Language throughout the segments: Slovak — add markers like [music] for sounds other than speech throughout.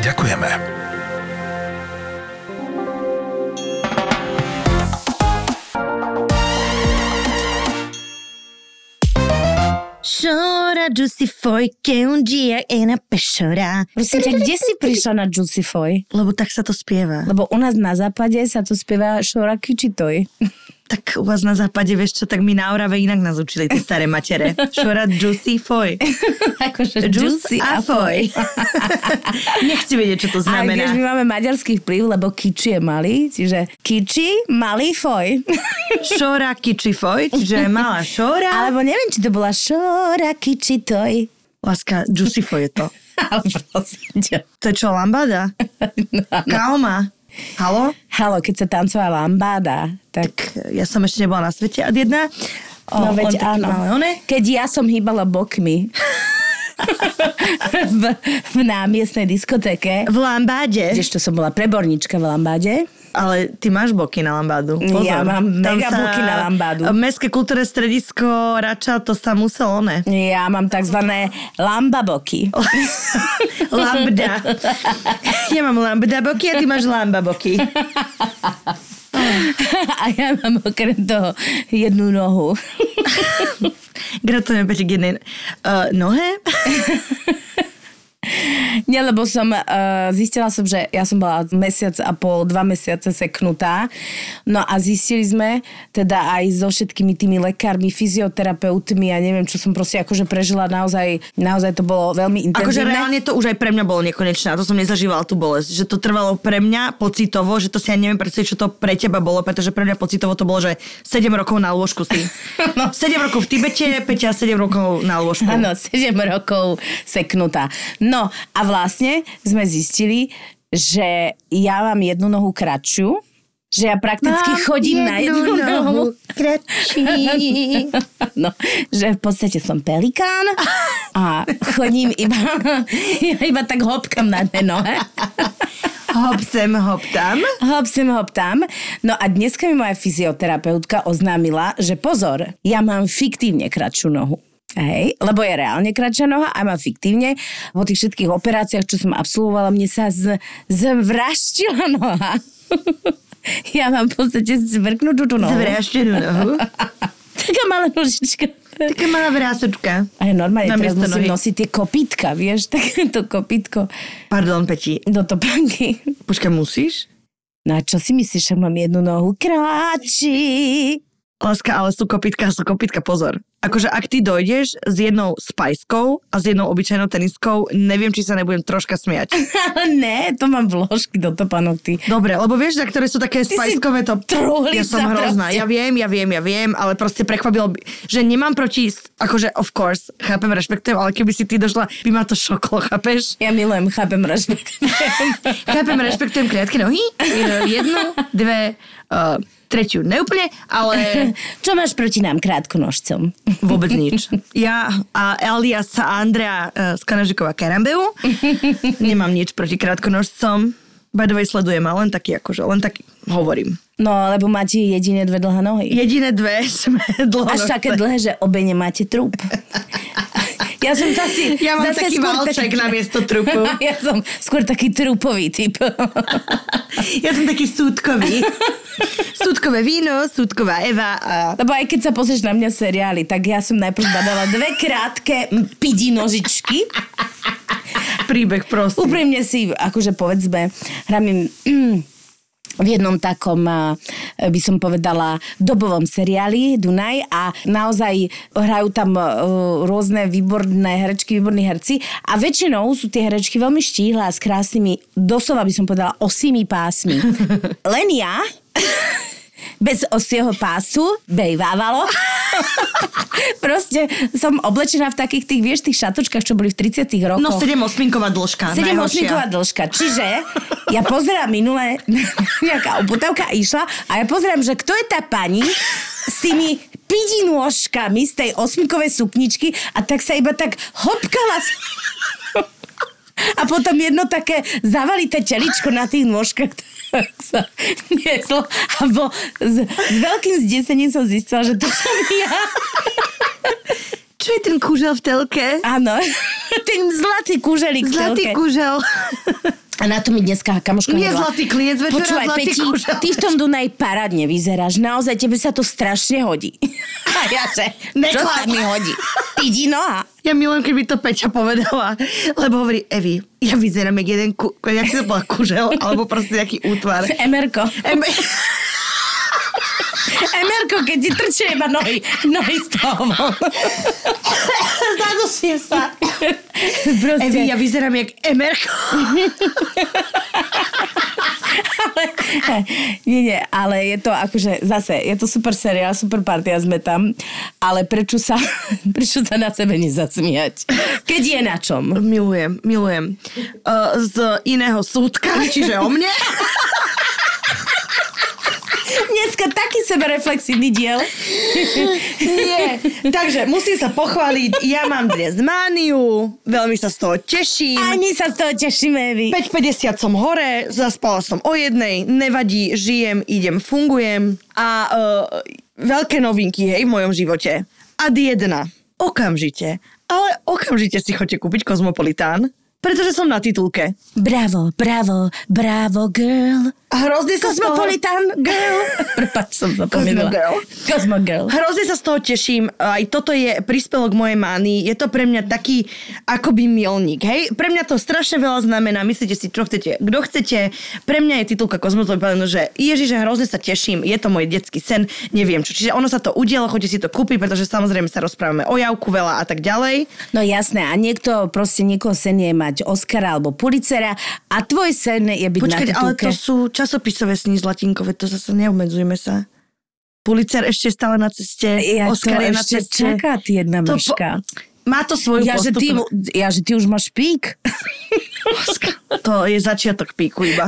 Ďakujeme. Chora, Juicy Foy, que um dia pra chorar. Prosím ťa, kde si prišla na Juicy Foy? Lebo tak sa to spieva. Lebo u nás na západe sa to spieva Šora Kičitoj. Tak u vás na západe, vieš čo, tak my na Orave inak nás učili tie staré matere. Šora, Juicy Foy. [laughs] akože Juicy a Foy. [laughs] Nechci vedieť, čo to A znamená. vieš, my máme maďarský vplyv, lebo Kiči je malý, čiže Kiči, malý Foy. [laughs] Šora, Kiči Foy, čiže malá Šora. Alebo neviem, či to bola Šora Kičitoj. Láska, Juicy Foy je to. To je čo, lambada? Kaoma? Halo? Halo, keď sa tancovala lambáda, tak... Ja som ešte nebola na svete od jedna. O, No veď áno. one? Keď ja som hýbala bokmi [laughs] v, v námiestnej diskotéke, V lambáde. Tiež to som bola prebornička v lambáde. Ale ty máš boky na lambádu. Pozor. Ja mám mega boky na lambádu. Mestské kultúrne stredisko Rača, to sa muselo, ne? Ja mám tzv. lambaboky. [laughs] Lambda. [laughs] Ja mám lambda boky a ty máš lamba boky. A ja mám okrem toho jednu nohu. Gratulujem Peti k jednej uh, nohe. [laughs] Nie, lebo som uh, zistila som, že ja som bola mesiac a pol, dva mesiace seknutá. No a zistili sme teda aj so všetkými tými lekármi, fyzioterapeutmi a neviem, čo som proste akože prežila naozaj, naozaj to bolo veľmi intenzívne. Akože reálne to už aj pre mňa bolo nekonečné. A to som nezažívala tú bolesť. Že to trvalo pre mňa pocitovo, že to si ja neviem predstaviť, čo to pre teba bolo, pretože pre mňa pocitovo to bolo, že 7 rokov na lôžku si. [laughs] No. 7 rokov v Tibete, Peťa 7 rokov na lôžku. Áno, 7 rokov seknutá. No a vlastne sme zistili, že ja mám jednu nohu kratšiu, že ja prakticky chodím na jednu nohu. Kratší. [laughs] No, že v podstate som pelikán a chodím iba, [laughs] iba tak hopkam na dve nohe. Hop sem, hop tam. Hop sem, hop tam. No a dneska mi moja fyzioterapeutka oznámila, že pozor, ja mám fiktívne kratšiu nohu. Hej, lebo je reálne kratšia noha a mám fiktívne. Po tých všetkých operáciách, čo som absolvovala, mne sa z, zvraštila noha. [laughs] ja mám v podstate zvrknutú tú nohu. Zvráštenú nohu. [laughs] Taká malá nožička. Taká malá vrásočka. A ja normálne Na teraz musím nohy. nosiť tie kopítka, vieš, [laughs] takéto kopítko Pardon, Peti. do topánky. Počkaj, musíš? No a čo si myslíš, že mám jednu nohu kráči? Láska, ale sú kopitka, sú kopitka, pozor. Akože ak ty dojdeš s jednou spajskou a s jednou obyčajnou teniskou, neviem, či sa nebudem troška smiať. [laughs] Ne, to mám vložky do topánok, ty. Dobre, lebo vieš, za ktoré sú také si spajskové to... Ja som hrozná. Ja viem, ja viem, ja viem, ale proste prekvapilo že nemám proti, akože of course, chápem, rešpektujem, ale keby si ty došla, by ma to šoklo, chápeš? Ja milujem, chápem, rešpektujem. [laughs] Chápem, rešpektujem krátke nohy. Jednu, dve, uh, tretiu neúplne, ale [laughs] Čo máš proti nám krátkonožcom? [laughs] vôbec nič. Ja a alias Andrea uh, z Kanažiková Karambeu [laughs] nemám nič proti krátkonožcom. By the way, sledujem, ale len taký, akože, len taký, hovorím. No, lebo máte jediné dve dlhé nohy. Jediné dve sme dlho Až také dlhé, že obe nemáte trup. Ja som zasi, Ja mám zase taký valček na miesto trupu. Ja som skôr taký trupový typ. Ja som taký súdkový. Súdkové víno, súdková Eva a... Lebo aj keď sa pozrieš na mňa seriály, tak ja som najprv badala dve krátke pidi nožičky. Príbeh, prosím. Úprimne si, akože povedzme, hrám im v jednom takom, by som povedala, dobovom seriáli Dunaj a naozaj hrajú tam e, rôzne výborné herečky, výborní herci a väčšinou sú tie herečky veľmi štíhle a s krásnymi, doslova by som povedala, osými pásmi. [laughs] Len ja [laughs] bez osieho pásu, bejvávalo. [laughs] Proste som oblečená v takých tých, vieš, tých šatočkách, čo boli v 30 rokoch. No 7 osminková dĺžka. 7 najhoršia. osminková dĺžka. Čiže ja pozerám minule, [laughs] nejaká obutavka išla a ja pozerám, že kto je tá pani s tými pidi nôžkami z tej osminkovej sukničky a tak sa iba tak hopkala. A potom jedno také zavalité teličko na tých nôžkach tak sa nieslo a bo, s, s veľkým zdesením som zistila, že to som ja. Čo je ten kúžel v telke? Áno, ten zlatý kúželik v Zlatý telke. kúžel. A na to mi dneska kamoška Nie hovorila, zlatý klinec večera, Počúvaj, zlatý Peti, ty v tom Dunaji parádne vyzeráš. Naozaj, tebe sa to strašne hodí. [laughs] A ja že, čo sa mi hodí? Pidi noha. Ja milujem, keď by to Peťa povedala, lebo hovorí, Evi, ja vyzerám jak jeden, ku, jak si to povedala, kužel, alebo proste nejaký útvar. Emerko. Em- [laughs] Emerko, keď ti trčia iba nohy, nohy z toho von. Zadusím sa. Proste. Evi, ja vyzerám jak Emerko. nie, nie, ale je to akože zase, je to super seriál, super partia sme tam, ale prečo sa, [laughs] prečo sa na sebe nezasmiať? Keď je na čom. Milujem, milujem. Uh, z iného súdka, čiže o mne. Dneska taký sebereflexívny diel. [laughs] Nie. Takže musím sa pochváliť, ja mám dnes mániu, veľmi sa z toho teším. A my sa z toho tešíme, Evi. 5.50 som hore, zaspala som o jednej, nevadí, žijem, idem, fungujem. A uh, veľké novinky, hej, v mojom živote. Ad jedna. Okamžite, ale okamžite si chodte kúpiť Kozmopolitán, pretože som na titulke. Bravo, bravo, bravo, girl. Hrozne sa z toho... Cosmopolitan girl. [laughs] Prepač, som zapomínala. Cosmo girl. Cosmo girl. Hrozne sa z toho teším. Aj toto je príspevok mojej mány. Je to pre mňa taký akoby milník. Hej? Pre mňa to strašne veľa znamená. Myslíte si, čo chcete. Kto chcete. Pre mňa je titulka Kozmopolitan, že Ježiš, hrozne sa teším. Je to môj detský sen. Neviem čo. Čiže ono sa to udialo, chodite si to kúpiť, pretože samozrejme sa rozprávame o javku veľa a tak ďalej. No jasné, a niekto proste niekoho sen je mať Oscara alebo Pulitzera a tvoj sen je byť Počkať, na ale titulke. to sú časopisové sny zlatinkové, to zase neobmedzujme sa. Pulitzer ešte stále na ceste, Ja Oscar je na ceste. čaká jedna To po-. Má to svoju Ja že, ty, ja, že ty už máš pík. [laughs] To je začiatok píku iba.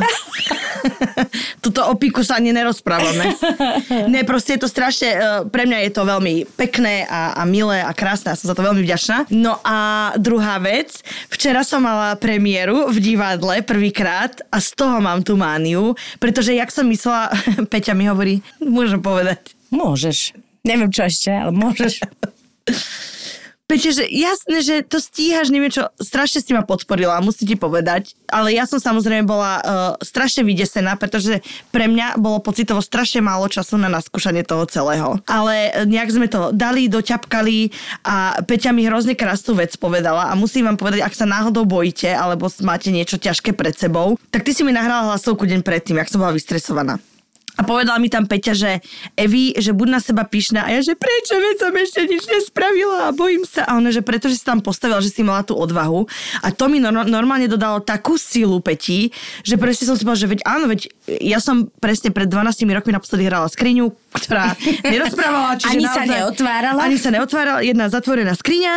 [laughs] Tuto o píku sa ani nerozprávame. Ne, proste je to strašne, eh, pre mňa je to veľmi pekné a, a milé a krásne a som za to veľmi vďačná. No a druhá vec, včera som mala premiéru v divadle prvýkrát a z toho mám tú mániu, pretože jak som myslela, [laughs] Peťa mi hovorí, môžem povedať, Môžeš. Neviem čo ešte, ale môžeš. Peťo, že jasné, že to stíhaš, neviem čo, strašne si ma podporila, musím ti povedať, ale ja som samozrejme bola uh, strašne vydesená, pretože pre mňa bolo pocitovo strašne málo času na naskúšanie toho celého. Ale eh, nejak sme to dali, doťapkali a Peťa mi hrozne krásnu vec povedala a musím vám povedať, ak sa náhodou bojíte alebo máte niečo ťažké pred sebou, tak ty si mi nahrala hlasovku deň predtým, ak som bola vystresovaná. A povedala mi tam Peťa, že Evi, že buď na seba pyšná. A ja, že prečo, veď som ešte nič nespravila a bojím sa. A ona, že pretože si tam postavila, že si mala tú odvahu. A to mi nor- normálne dodalo takú silu Peti, že presne som si povedala, že veď áno, veď ja som presne pred 12 rokmi naposledy hrala skriňu, ktorá nerozprávala. Čiže Ani sa naozaj, neotvárala? Ani sa neotvárala. Jedna zatvorená skriňa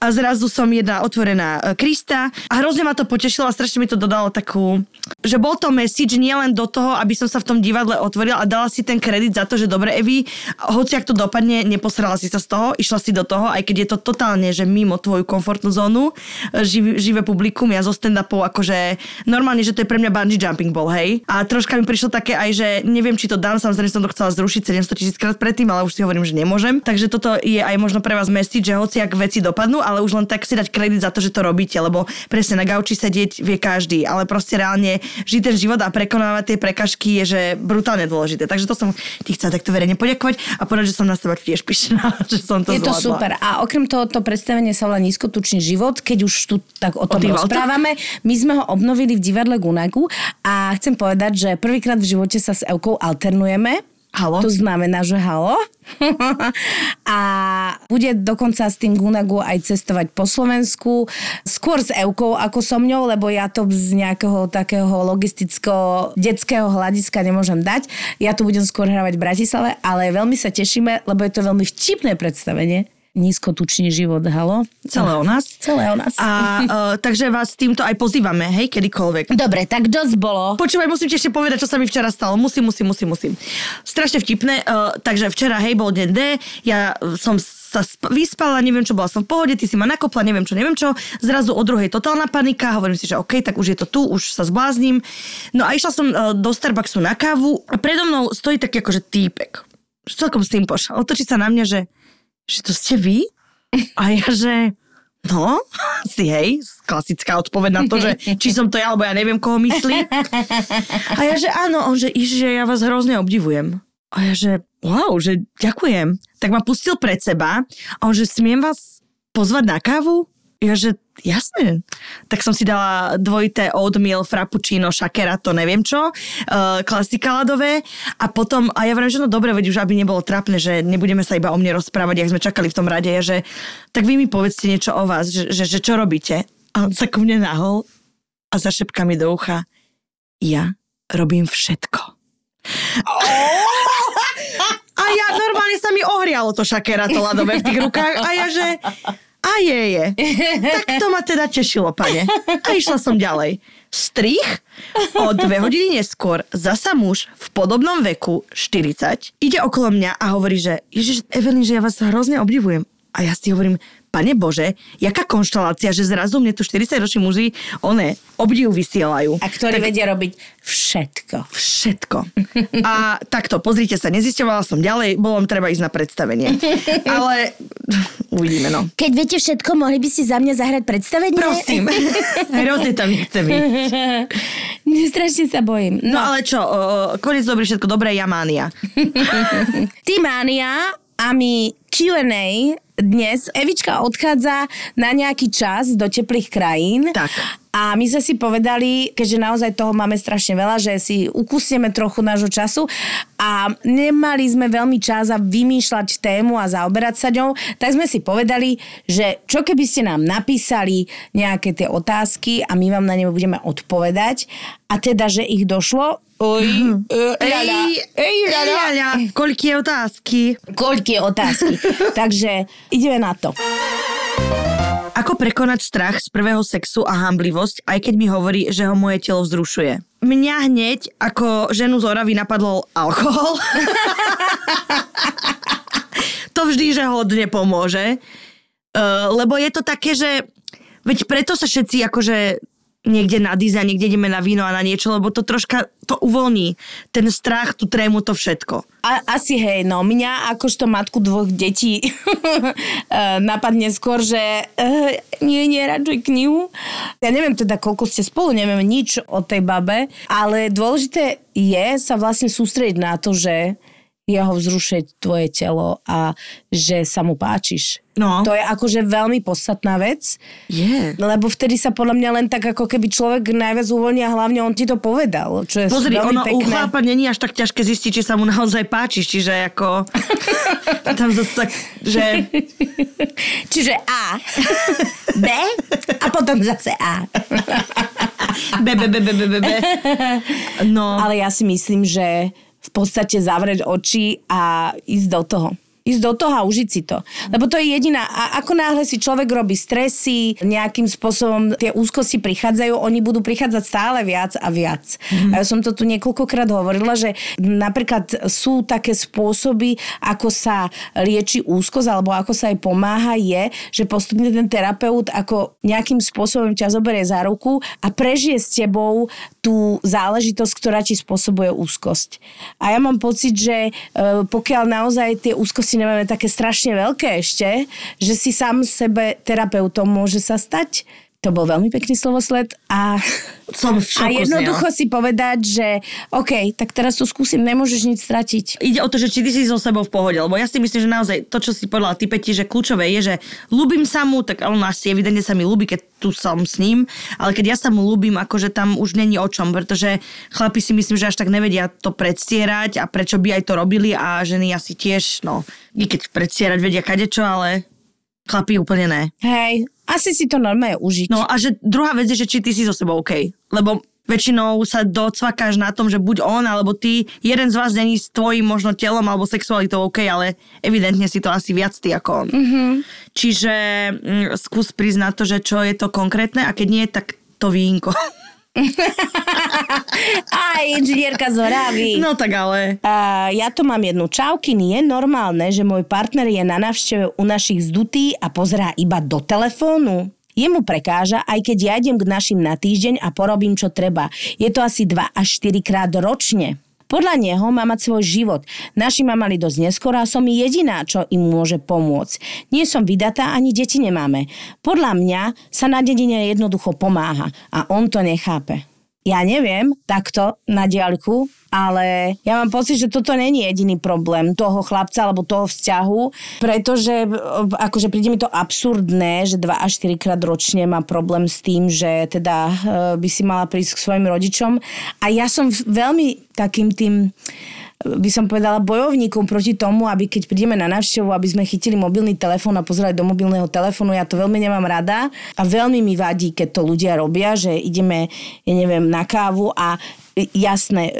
a zrazu som jedna otvorená e, Krista. A hrozne ma to potešilo a strašne mi to dodalo takú, že bol to message nielen do toho, aby som sa v tom divadle otvorila a dala si ten kredit za to, že dobre, Evi, hoci ak to dopadne, neposrala si sa z toho, išla si do toho, aj keď je to totálne, že mimo tvoju komfortnú zónu, e, živ, živé publikum, ja zo stand-upov, akože normálne, že to je pre mňa bungee jumping bol, hej. A troška mi prišlo také aj, že neviem, či to dám, samozrejme som to chcela zrušiť 700 tisíc krát predtým, ale už si hovorím, že nemôžem. Takže toto je aj možno pre vás message, že hoci ak veci dopadnú, ale už len tak si dať kredit za to, že to robíte, lebo presne na gauči sedieť vie každý, ale proste reálne žiť ten život a prekonávať tie prekažky je, že brutálne dôležité. Takže to som ti chcela takto verejne poďakovať a povedať, že som na seba tiež pyšná, [laughs] že som to Je to zvládla. super. A okrem toho, to predstavenie sa volá Nízkotučný život, keď už tu tak o tom valcoch? rozprávame. My sme ho obnovili v divadle Gunagu a chcem povedať, že prvýkrát v živote sa s Eukou alternujeme Halo? To znamená, že halo. [laughs] a bude dokonca s tým Gunagu aj cestovať po Slovensku. Skôr s Eukou ako so mňou, lebo ja to z nejakého takého logistického detského hľadiska nemôžem dať. Ja tu budem skôr hravať v Bratislave, ale veľmi sa tešíme, lebo je to veľmi vtipné predstavenie nízkotučný život, halo? Celé o nás. Celé o nás. A uh, [laughs] takže vás týmto aj pozývame, hej, kedykoľvek. Dobre, tak dosť bolo. Počúvaj, musím ti ešte povedať, čo sa mi včera stalo. Musím, musím, musím, musím. Strašne vtipné. Uh, takže včera, hej, bol deň D, ja som sa sp- vyspala, neviem čo, bola som v pohode, ty si ma nakopla, neviem čo, neviem čo. Zrazu o druhej totálna panika, hovorím si, že OK, tak už je to tu, už sa zblázním. No a išla som uh, do Starbucksu na kávu a predo mnou stojí taký akože týpek. Celkom s tým pošla. Otočí sa na mňa, že, že to ste vy? A ja, že no, [laughs] si hej, klasická odpoveď na to, že či som to ja, alebo ja neviem, koho myslí. A ja, že áno, on, že, že ja vás hrozne obdivujem. A ja, že wow, že ďakujem. Tak ma pustil pred seba a on, že smiem vás pozvať na kávu? Ja, že jasne. Tak som si dala dvojité oatmeal, frappuccino, šakera, to neviem čo, uh, klasika ľadové. A potom, a ja vravím, že no dobre, veď už aby nebolo trápne, že nebudeme sa iba o mne rozprávať, jak sme čakali v tom rade, ja, že tak vy mi povedzte niečo o vás, že, že, že čo robíte. A on sa ku mne nahol a zašepka mi do ucha, ja robím všetko. [laughs] A ja normálne sa mi ohrialo to šakera, to ľadové v tých rukách a ja, že a je, je. Tak to ma teda tešilo, pane. A išla som ďalej. Strich o dve hodiny neskôr zasa muž v podobnom veku, 40, ide okolo mňa a hovorí, že Ježiš, Evelyn, že ja vás hrozne obdivujem. A ja si hovorím, pane Bože, jaká konštelácia, že zrazu mne tu 40-roční muži, one obdivu vysielajú. A ktorí tak... vedia robiť všetko. Všetko. A takto, pozrite sa, nezisťovala som ďalej, bolo treba ísť na predstavenie. [laughs] Ale uvidíme, no. Keď viete všetko, mohli by si za mňa zahrať predstavenie? Prosím. [laughs] Hrozne tam nechcem ísť. [laughs] Strašne sa bojím. No, no ale čo, koniec dobrý, všetko dobré, ja mánia. Ty mánia a my Q&A dnes Evička odchádza na nejaký čas do teplých krajín. Tak. A my sme si povedali, keďže naozaj toho máme strašne veľa, že si ukusneme trochu nášho času a nemali sme veľmi čas a vymýšľať tému a zaoberať sa ňou, tak sme si povedali, že čo keby ste nám napísali nejaké tie otázky a my vám na ne budeme odpovedať a teda, že ich došlo Oj, [laughs] ľaľa, ej, ľaľa. Koľky je otázky? Koľky je otázky. [laughs] Takže ideme na to. Ako prekonať strach z prvého sexu a hamblivosť, aj keď mi hovorí, že ho moje telo vzrušuje? Mňa hneď ako ženu z Oravy napadlo alkohol. [laughs] to vždy, že hodne pomôže. Uh, lebo je to také, že veď preto sa všetci akože niekde na dizajn, niekde ideme na víno a na niečo, lebo to troška to uvoľní. Ten strach, tú trému, to všetko. A, asi hej, no mňa akožto matku dvoch detí [laughs] eh, napadne skôr, že uh, nie, nie, radšej knihu. Ja neviem teda, koľko ste spolu, neviem nič o tej babe, ale dôležité je sa vlastne sústrediť na to, že jeho vzrušiť tvoje telo a že sa mu páčiš. No. To je akože veľmi podstatná vec. Je. Lebo vtedy sa podľa mňa len tak ako keby človek najviac a hlavne on ti to povedal. Čo je Pozri, veľmi ono pekné. u chlapa není až tak ťažké zistiť, či sa mu naozaj páčiš. Čiže ako... [laughs] tam zase tak, že... Čiže A. B. A potom zase A. B, B, B, B, B, B, B. No. Ale ja si myslím, že v podstate zavrieť oči a ísť do toho ísť do toho a užiť si to. Lebo to je jediná, a ako náhle si človek robí stresy, nejakým spôsobom tie úzkosti prichádzajú, oni budú prichádzať stále viac a viac. Mm-hmm. A ja som to tu niekoľkokrát hovorila, že napríklad sú také spôsoby, ako sa lieči úzkosť alebo ako sa aj pomáha je, že postupne ten terapeut ako nejakým spôsobom ťa zoberie za ruku a prežije s tebou tú záležitosť, ktorá ti spôsobuje úzkosť. A ja mám pocit, že e, pokiaľ naozaj tie úzkosti nemáme také strašne veľké ešte, že si sám sebe terapeutom môže sa stať To bol veľmi pekný slovosled a, Som v a šoku z jednoducho si povedať, že OK, tak teraz to skúsim, nemôžeš nič stratiť. Ide o to, že či ty si so sebou v pohode, lebo ja si myslím, že naozaj to, čo si povedala ty, Peti, že kľúčové je, že ľúbim sa mu, tak on asi evidentne sa mi ľúbi, keď tu som s ním, ale keď ja sa mu ľúbim, akože tam už není o čom, pretože chlapi si myslím, že až tak nevedia to predstierať a prečo by aj to robili a ženy asi tiež, no, i keď predstierať vedia kadečo, ale chlapi úplne ne. Hej, asi si to normálne užiť. No a že druhá vec je, že či ty si so sebou OK. Lebo väčšinou sa docvakáš na tom, že buď on alebo ty, jeden z vás není s tvojim možno telom alebo sexualitou OK, ale evidentne si to asi viac ty ako on. Mm-hmm. Čiže mm, skús priznať to, že čo je to konkrétne a keď nie, tak to vínko. [laughs] Aj inžinierka z Horavy. No tak ale... A ja to mám jednu. Čaukin, je normálne, že môj partner je na návšteve u našich zdutí a pozerá iba do telefónu? Jemu prekáža, aj keď ja idem k našim na týždeň a porobím, čo treba. Je to asi 2 až 4 krát ročne. Podľa neho má mať svoj život. Naši ma mali dosť neskoro a som jediná, čo im môže pomôcť. Nie som vydatá, ani deti nemáme. Podľa mňa sa na dedine jednoducho pomáha a on to nechápe. Ja neviem, takto na diaľku, ale ja mám pocit, že toto není jediný problém toho chlapca alebo toho vzťahu, pretože e, akože príde mi to absurdné, že 2 až 4 krát ročne má problém s tým, že teda e, by si mala prísť k svojim rodičom. A ja som veľmi takým tým by som povedala, bojovníkom proti tomu, aby keď prídeme na návštevu, aby sme chytili mobilný telefón a pozerali do mobilného telefónu. Ja to veľmi nemám rada a veľmi mi vadí, keď to ľudia robia, že ideme, ja neviem, na kávu a jasné,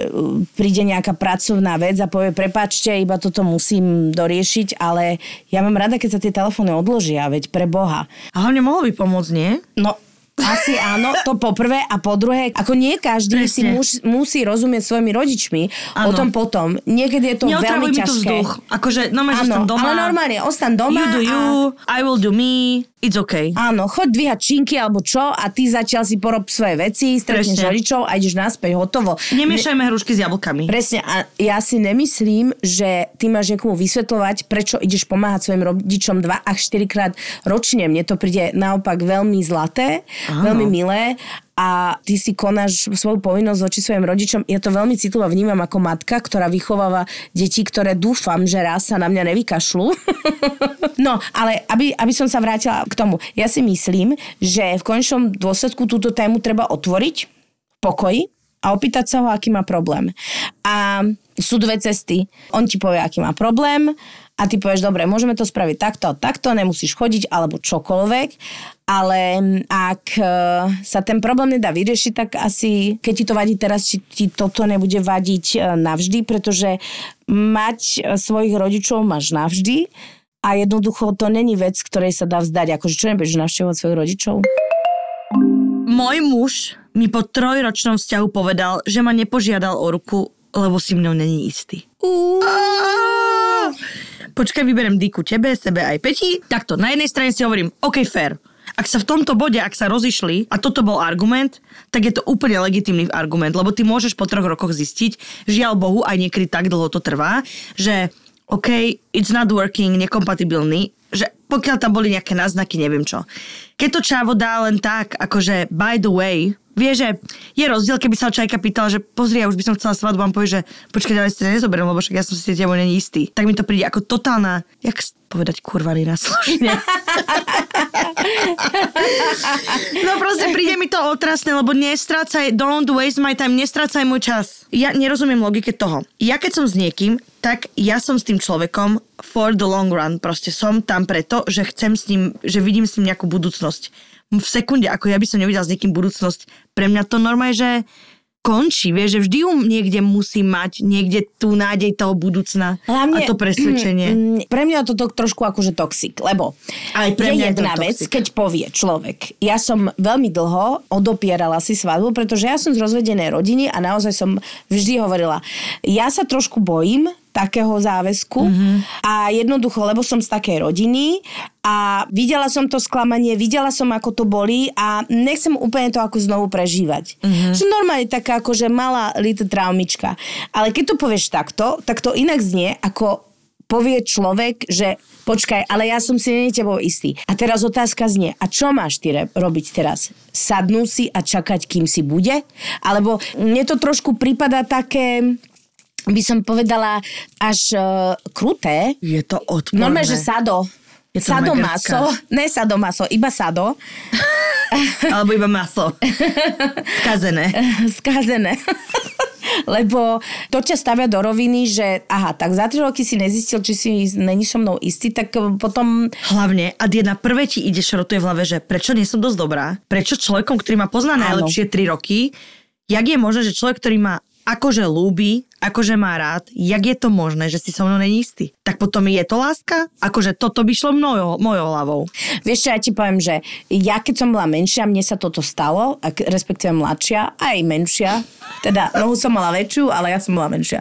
príde nejaká pracovná vec a povie, prepačte, iba toto musím doriešiť, ale ja mám rada, keď sa tie telefóny odložia, veď pre Boha. A hlavne mohlo by pomôcť, nie? No, asi áno, to po prvé a po druhé, ako nie každý si Presne. muž, musí rozumieť svojimi rodičmi, o Áno. tom potom. Niekedy je to veľmi mi tu ťažké. vzduch. Akože, no máš Áno, doma. ale normálne, ostan doma You do you, a I will do me, it's okay. Áno, choď dvíhať činky alebo čo a ty zatiaľ si porob svoje veci, stretneš rodičov a ideš naspäť, hotovo. Nemiešajme hrušky s jablkami. Presne, a ja si nemyslím, že ty máš niekomu vysvetľovať, prečo ideš pomáhať svojim rodičom 2 až 4 krát ročne. Mne to príde naopak veľmi zlaté, Áno. veľmi milé a ty si konáš svoju povinnosť voči svojim rodičom. Ja to veľmi citlivo vnímam ako matka, ktorá vychováva deti, ktoré dúfam, že raz sa na mňa nevykašľú. [laughs] no, ale aby, aby som sa vrátila k tomu. Ja si myslím, že v konečnom dôsledku túto tému treba otvoriť v pokoji a opýtať sa ho, aký má problém. A sú dve cesty. On ti povie, aký má problém a ty povieš, dobre, môžeme to spraviť takto, takto, nemusíš chodiť alebo čokoľvek, ale ak e, sa ten problém nedá vyriešiť, tak asi, keď ti to vadí teraz, či ti toto nebude vadiť e, navždy, pretože mať e, svojich rodičov máš navždy a jednoducho to není vec, ktorej sa dá vzdať. Akože čo nebudeš navštevovať svojich rodičov? Môj muž mi po trojročnom vzťahu povedal, že ma nepožiadal o ruku, lebo si mnou není istý. Počkaj, vyberem Diku tebe, sebe aj Peti. Takto, na jednej strane si hovorím, OK, fair. Ak sa v tomto bode, ak sa rozišli a toto bol argument, tak je to úplne legitímny argument, lebo ty môžeš po troch rokoch zistiť, žiaľ Bohu, aj niekedy tak dlho to trvá, že OK, it's not working, nekompatibilný, že pokiaľ tam boli nejaké náznaky, neviem čo. Keď to čávo dá len tak, akože by the way, vie, že je rozdiel, keby sa čajka pýtal, že pozri, ja už by som chcela svadbu, a povie, že počkaj, ďalej si to nezoberiem, lebo však ja som si tebou není istý. Tak mi to príde ako totálna, jak povedať kurva na slušne. [laughs] No proste príde mi to otrasné, lebo nestrácaj, don't waste my time, nestrácaj môj čas. Ja nerozumiem logike toho. Ja keď som s niekým, tak ja som s tým človekom for the long run. Proste som tam preto, že chcem s ním, že vidím s ním nejakú budúcnosť. V sekunde, ako ja by som nevidela s niekým budúcnosť, pre mňa to normálne, že končí, vieš, že vždy ju niekde musí mať, niekde tú nádej toho budúcna a to presvedčenie. [clears throat] Pre mňa je to to trošku akože toxik, lebo Aj pre je mňa je jedna vec, toxic. keď povie človek, ja som veľmi dlho odopierala si svadbu, pretože ja som z rozvedenej rodiny a naozaj som vždy hovorila, ja sa trošku bojím takého záväzku Mhm. a jednoducho, lebo som z takej rodiny a videla som to sklamanie, videla som, ako to boli a nechcem úplne to ako znovu prežívať. Mhm. Že normálne taká akože malá little traumička. Ale keď to povieš takto, tak to inak znie ako povie človek, že počkaj, ale ja som si není tebou istý. A teraz otázka znie, a čo máš ty robiť teraz? Sadnúť si a čakať, kým si bude? Alebo mne to trošku prípada také by som povedala, až uh, kruté. Je to odporné. Normálne, že sado. Je to Sadomaso. Ne sadomaso, iba sado. [laughs] Alebo iba maso. Skazené. [laughs] Skazené. [laughs] Lebo to ťa stavia do roviny, že aha, tak za tri roky si nezistil, či si není so mnou istý, tak potom... Hlavne, a jedna prvé ti ide šrotuje v hlave, že prečo nie som dosť dobrá? Prečo človekom, ktorý ma pozná najlepšie tri roky, jak je možné, že človek, ktorý ma akože lúbi, akože má rád, jak je to možné, že si so mnou není istý? Tak potom je to láska? Akože toto by šlo mojou, mojou hlavou. Vieš čo, ja ti poviem, že ja keď som bola menšia, mne sa toto stalo, respektíve mladšia, aj menšia, teda nohu som mala väčšiu, ale ja som bola menšia.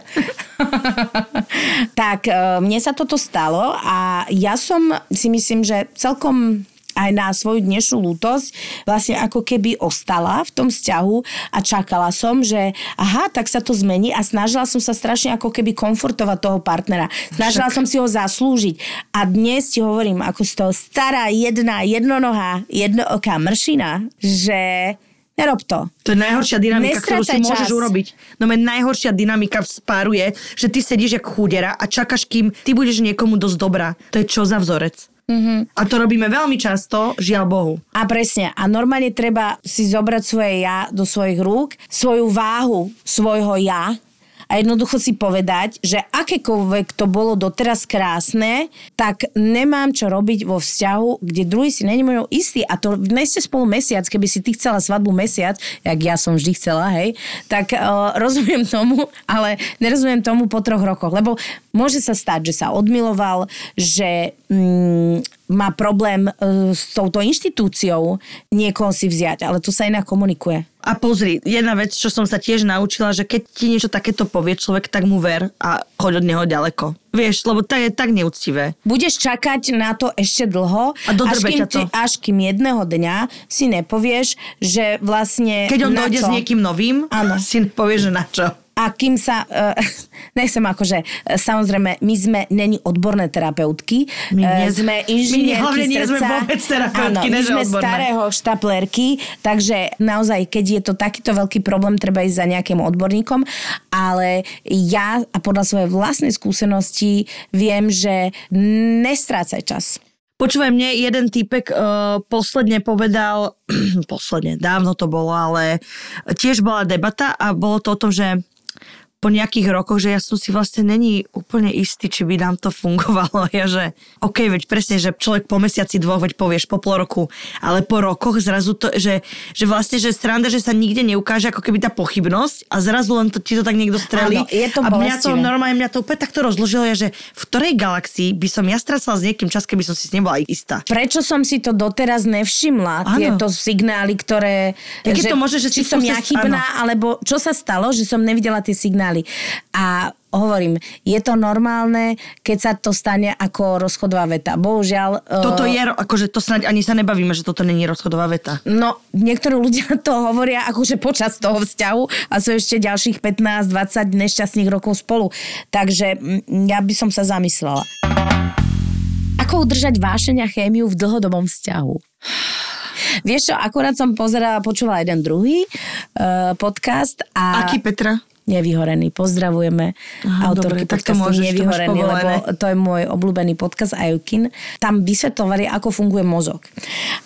[laughs] tak e, mne sa toto stalo a ja som si myslím, že celkom aj na svoju dnešnú lútosť vlastne ako keby ostala v tom vzťahu a čakala som, že aha, tak sa to zmení a snažila som sa strašne ako keby komfortovať toho partnera. Snažila Však. som si ho zaslúžiť. A dnes ti hovorím, ako z toho stará jedna jednonohá, jednooká mršina, že Nerob to. To je najhoršia dynamika, ktorú si môžeš čas. urobiť. No men najhoršia dynamika v spáru je, že ty sedíš jak chudera a čakáš, kým ty budeš niekomu dosť dobrá. To je čo za vzorec? Mm-hmm. A to robíme veľmi často, žiaľ Bohu. A presne. A normálne treba si zobrať svoje ja do svojich rúk, svoju váhu svojho ja a jednoducho si povedať, že akékoľvek to bolo doteraz krásne, tak nemám čo robiť vo vzťahu, kde druhý si není mojou istý. A to ste spolu mesiac, keby si ty chcela svadbu mesiac, jak ja som vždy chcela, hej, tak uh, rozumiem tomu, ale nerozumiem tomu po troch rokoch, lebo môže sa stať, že sa odmiloval, že mm, má problém uh, s touto inštitúciou niekoho si vziať, ale to sa inak komunikuje. A pozri, jedna vec, čo som sa tiež naučila, že keď ti niečo takéto povie človek, tak mu ver a choď od neho ďaleko. Vieš, lebo to je tak neúctivé. Budeš čakať na to ešte dlho, a až kým, to. až kým jedného dňa si nepovieš, že vlastne... Keď on dojde čo? s niekým novým, ano. si nepovieš, že na čo a kým sa, uh, [laughs] nechcem akože, uh, samozrejme, my sme není odborné terapeutky, my nie, uh, sme inžinierky my nie srdca. sme vôbec terapeutky, áno, my sme odborné. starého štaplerky, takže naozaj, keď je to takýto veľký problém, treba ísť za nejakým odborníkom, ale ja a podľa svojej vlastnej skúsenosti viem, že nestrácaj čas. Počúvaj, mne jeden týpek uh, posledne povedal, [clears throat] posledne, dávno to bolo, ale tiež bola debata a bolo to o tom, že po nejakých rokoch, že ja som si vlastne není úplne istý, či by nám to fungovalo. [laughs] Ja, že OK, veď presne, že človek po mesiaci dvoch, veď povieš po pol roku, ale po rokoch zrazu to, že, že vlastne, že sranda, že sa nikde neukáže ako keby tá pochybnosť a zrazu len to, ti to tak niekto strelí. Áno, je to a mňa to normálne, mňa to úplne takto rozložilo, je, že v ktorej galaxii by som ja stracala s niekým čas, keby som si nebola istá. Prečo som si to doteraz nevšimla, tieto signály, ktoré... Tak že, to môže, že či som ja chybná, alebo čo sa stalo, že som nevidela tie signály signály. A hovorím, je to normálne, keď sa to stane ako rozchodová veta. Bohužiaľ... Toto uh, je, akože to snáď ani sa nebavíme, že toto není rozchodová veta. No, niektorí ľudia [laughs] to hovoria akože počas toho vzťahu a sú ešte ďalších 15-20 nešťastných rokov spolu. Takže ja by som sa zamyslela. Ako udržať vášeň a chémiu v dlhodobom vzťahu? Vieš čo, akurát som pozerala, počúvala jeden druhý uh, podcast a... Aký Petra? Nevyhorený. Pozdravujeme Aha, autorky dobre, podcastu môžeš, Nevyhorený, lebo to je môj obľúbený podcast Ajukin. Tam vysvetlovali, ako funguje mozog.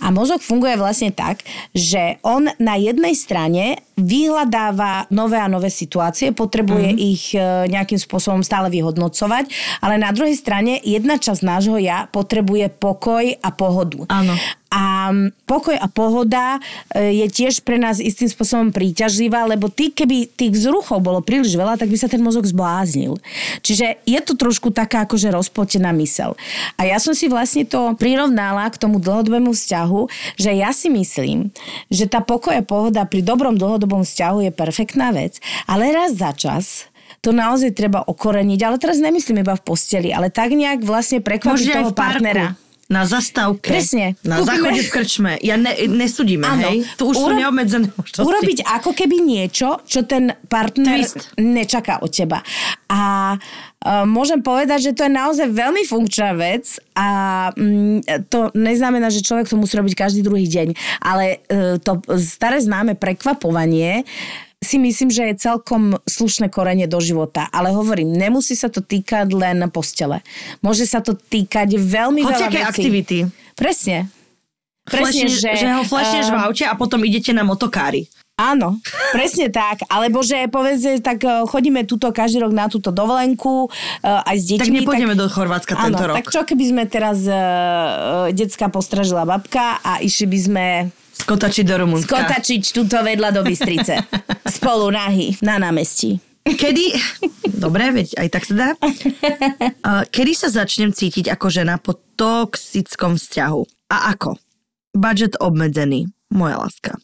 A mozog funguje vlastne tak, že on na jednej strane vyhľadáva nové a nové situácie, potrebuje mm-hmm. ich e, nejakým spôsobom stále vyhodnocovať, ale na druhej strane jedna časť nášho ja potrebuje pokoj a pohodu. Áno. A pokoj a pohoda e, je tiež pre nás istým spôsobom príťažlivá, lebo ty, keby tých vzruchov bolo príliš veľa, tak by sa ten mozog zbláznil. Čiže je to trošku taká akože rozpotená mysel. A ja som si vlastne to prirovnala k tomu dlhodobému vzťahu, že ja si myslím, že tá pokoj a pohoda pri dobrom dlhodobom vzťahu je perfektná vec, ale raz za čas to naozaj treba okoreniť. Ale teraz nemyslím iba v posteli, ale tak nejak vlastne prekvapiť toho partnera. Na zastávke, Presne. na Kúpime- záchode v krčme. Ja ne, nesudíme, Áno. hej? Tu už sú Urob- neobmedzené možnosti. Urobiť ako keby niečo, čo ten partner Twist. nečaká od teba. A uh, môžem povedať, že to je naozaj veľmi funkčná vec a mm, to neznamená, že človek to musí robiť každý druhý deň, ale uh, to staré známe prekvapovanie si myslím, že je celkom slušné korenie do života. Ale hovorím, nemusí sa to týkať len na postele. Môže sa to týkať veľmi veľa Hociaké vecí. aktivity. Presne. Presne, Flashneš, že, že ho flashneš v eh, aute a potom idete na motokári. Áno, [laughs] presne tak. Alebo že povedzme, tak eh, chodíme túto každý rok na túto dovolenku uh, aj s deťmi. Tak nepôjdeme do Chorvátska áno, tento rok. tak čo keby sme teraz uh, decka postražila babka a išli by sme Skotačiť do Rumunska. skotačiť túto vedľa do Bystrice. [laughs] Spolu nahy na námestí. Kedy, dobre, veď aj tak sa dá. [laughs] Kedy sa začnem cítiť ako žena po toxickom vzťahu? A ako? Budget obmedzený, moja láska.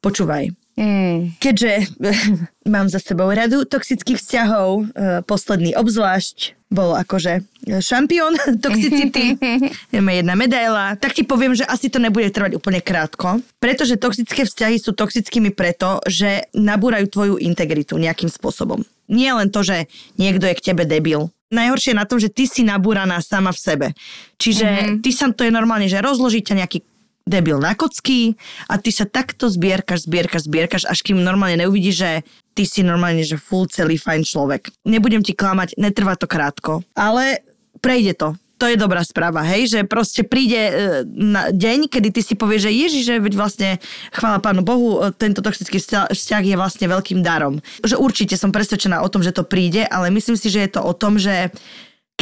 Počúvaj, Mm. keďže [laughs] mám za sebou radu toxických vzťahov, e, posledný obzvlášť bol akože šampión [laughs] toxicity, [laughs] ma jedna medaila, tak ti poviem, že asi to nebude trvať úplne krátko, pretože toxické vzťahy sú toxickými preto, že nabúrajú tvoju integritu nejakým spôsobom. Nie len to, že niekto je k tebe debil. Najhoršie na tom, že ty si nabúraná sama v sebe. Čiže mm-hmm. ty sa to je normálne, že rozloží ťa nejaký debil na kocky a ty sa takto zbierkaš, zbierkaš, zbierkaš, až kým normálne neuvidíš, že ty si normálne, že full celý fajn človek. Nebudem ti klamať, netrvá to krátko, ale prejde to. To je dobrá správa, hej, že proste príde e, na deň, kedy ty si povieš, že Ježiš, že vlastne, chvála Pánu Bohu, e, tento toxický vzťah je vlastne veľkým darom. Že určite som presvedčená o tom, že to príde, ale myslím si, že je to o tom, že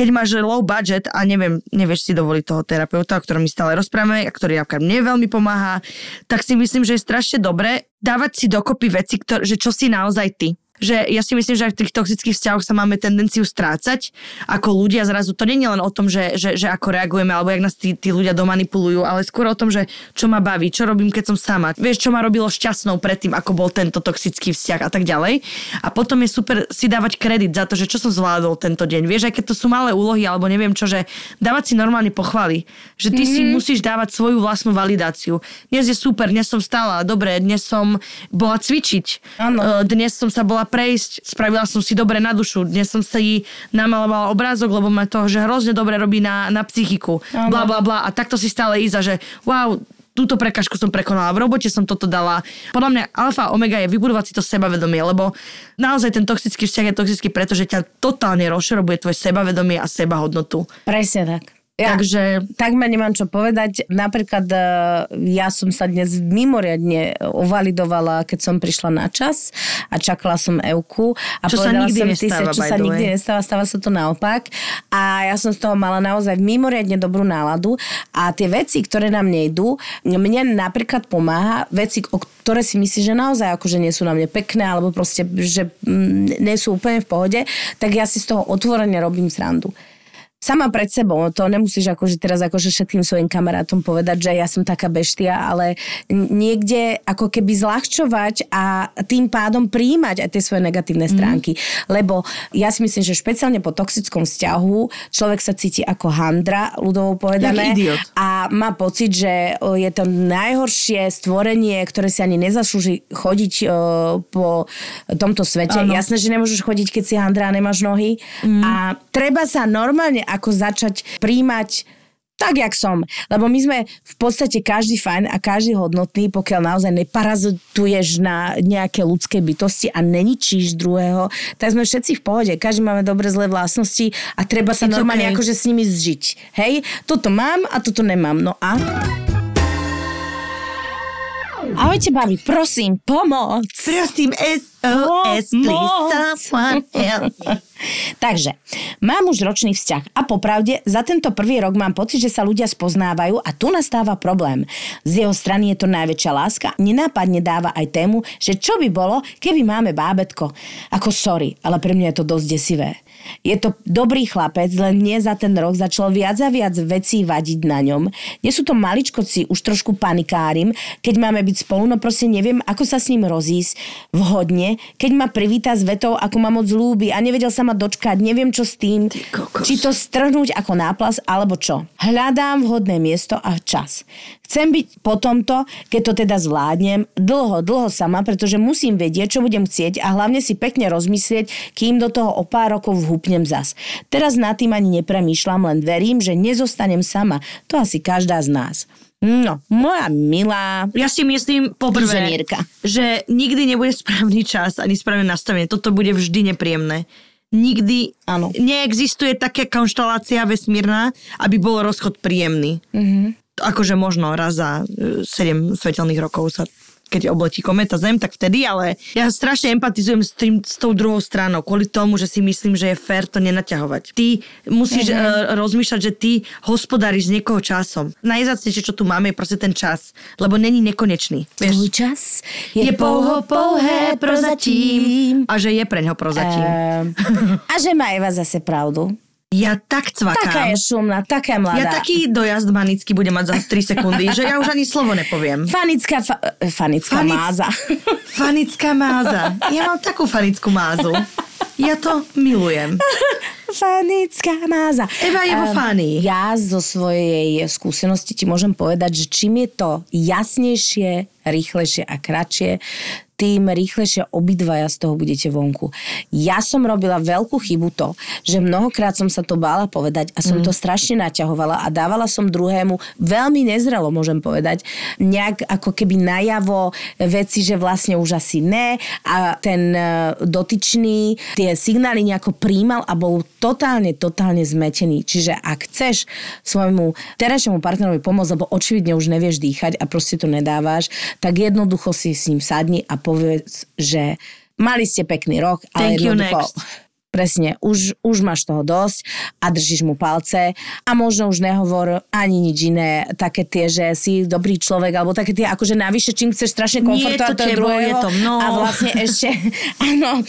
keď máš low budget a neviem, nevieš si dovoliť toho terapeuta, o ktorom my stále rozprávame a ktorý napríklad mne veľmi pomáha, tak si myslím, že je strašne dobré dávať si dokopy veci, ktoré, že čo si naozaj ty. Že ja si myslím, že v tých toxických vzťahoch sa máme tendenciu strácať ako ľudia zrazu. To nie je len o tom, že, že, že ako reagujeme alebo jak nás tí, tí ľudia domanipulujú, ale skôr o tom, že čo ma baví, čo robím, keď som sama. Vieš, čo ma robilo šťastnou predtým, ako bol tento toxický vzťah a tak ďalej. A potom je super si dávať kredit za to, že čo som zvládol tento deň. Vieš, aj keď to sú malé úlohy alebo neviem čo, že dávať si normálne pochvaly. Že ty mm-hmm. si musíš dávať svoju vlastnú validáciu. Dnes je super, dnes som stála, dobre, dnes som bola cvičiť. Uh, dnes som sa bola prejsť, spravila som si dobre na dušu, dnes som si namalovala obrázok, lebo ma to že hrozne dobre robí na, na psychiku. Áno. Bla, bla, bla. A takto si stále ísť a že wow, túto prekažku som prekonala, v robote som toto dala. Podľa mňa alfa a omega je vybudovať si to sebavedomie, lebo naozaj ten toxický vzťah je toxický, pretože ťa totálne rozširobuje tvoje sebavedomie a sebahodnotu. Presne tak. Ja, Takže tak ma nemám čo povedať. Napríklad e, ja som sa dnes mimoriadne ovalidovala, keď som prišla na čas a čakala som Euku. A Čo sa nikdy som, nestáva, čo sa nikdy nestáva, stáva sa to naopak. A ja som z toho mala naozaj mimoriadne dobrú náladu. A tie veci, ktoré nám nejdú, mne napríklad pomáha veci, o ktoré si myslíš, že naozaj akože nie sú na mne pekné, alebo proste, že mm, nie sú úplne v pohode, tak ja si z toho otvorene robím srandu sama pred sebou, to nemusíš akože teraz akože všetkým svojim kamarátom povedať, že ja som taká beštia, ale niekde ako keby zľahčovať a tým pádom prijímať aj tie svoje negatívne stránky. Mm. Lebo ja si myslím, že špeciálne po toxickom vzťahu človek sa cíti ako handra, ľudovo povedané. A má pocit, že je to najhoršie stvorenie, ktoré si ani nezaslúži chodiť po tomto svete. Áno. Jasné, že nemôžeš chodiť, keď si handra a nemáš nohy. Mm. A treba sa normálne ako začať príjmať tak, jak som. Lebo my sme v podstate každý fajn a každý hodnotný, pokiaľ naozaj neparazituješ na nejaké ľudské bytosti a neničíš druhého, tak sme všetci v pohode. Každý máme dobre zlé vlastnosti a treba sa It's normálne okay. akože s nimi zžiť. Hej, toto mám a toto nemám. No a... Ahojte, babi, prosím, pomoc. prosím, SOS, please, someone help. Takže, mám už ročný vzťah a popravde za tento prvý rok mám pocit, že sa ľudia spoznávajú a tu nastáva problém. Z jeho strany je to najväčšia láska, nenápadne dáva aj tému, že čo by bolo, keby máme bábetko. Ako sorry, ale pre mňa je to dosť desivé. Je to dobrý chlapec, len mne za ten rok začalo viac a viac vecí vadiť na ňom. Nie sú to maličkoci, už trošku panikárim, keď máme byť spolu, no proste neviem, ako sa s ním rozísť vhodne, keď ma privíta s vetou, ako ma moc ľúbi a nevedel sa ma dočkať, neviem čo s tým, či to strhnúť ako náplas alebo čo. Hľadám vhodné miesto a čas. Chcem byť po tomto, keď to teda zvládnem, dlho, dlho sama, pretože musím vedieť, čo budem chcieť a hlavne si pekne rozmyslieť, kým do toho o pár rokov vhupnem zas. Teraz nad tým ani nepremýšľam, len verím, že nezostanem sama. To asi každá z nás. No, moja milá Ja si myslím, poprvé, že nikdy nebude správny čas ani správne nastavenie. Toto bude vždy nepríjemné. Nikdy Áno. neexistuje taká konštalácia vesmírna, aby bol rozchod príjemný. Mm-hmm. Akože možno raz za e, 7 svetelných rokov sa keď obletí kometa Zem, tak vtedy, ale ja strašne empatizujem s, tým, s tou druhou stranou, kvôli tomu, že si myslím, že je fér to nenaťahovať. Ty musíš mm-hmm. uh, rozmýšľať, že ty hospodáriš s niekoho časom. Najzácnejšie, čo tu máme, je proste ten čas, lebo není nekonečný. Tvoj Vieš? čas Je pouho pouhé prozatím. A že je pre ňo prozatím. Ehm, [laughs] a že má Eva zase pravdu. Ja tak cvakám. Taká je šumná, taká mladá. Ja taký dojazd manický budem mať za 3 sekundy, že ja už ani slovo nepoviem. Fanická, fa- fanická Fanic- máza. Fanická máza. Ja mám takú fanickú mázu. Ja to milujem. Fanická máza. Eva je vo fanii. Ja zo svojej skúsenosti ti môžem povedať, že čím je to jasnejšie, rýchlejšie a kratšie, tým rýchlejšie obidvaja z toho budete vonku. Ja som robila veľkú chybu to, že mnohokrát som sa to bála povedať a som mm. to strašne naťahovala a dávala som druhému veľmi nezrelo, môžem povedať, nejak ako keby najavo veci, že vlastne už asi ne a ten e, dotyčný tie signály nejako príjmal a bol totálne, totálne zmetený. Čiže ak chceš svojmu terajšiemu partnerovi pomôcť, lebo očividne už nevieš dýchať a proste to nedávaš, tak jednoducho si s ním sadni a povedz, že mali ste pekný rok, ale Thank you, next. Presne, už, už máš toho dosť a držíš mu palce a možno už nehovor ani nič iné, také tie, že si dobrý človek, alebo také tie, akože navyše, čím chceš strašne komfortovať to toho druhého to mnou. a vlastne ešte, [laughs] áno,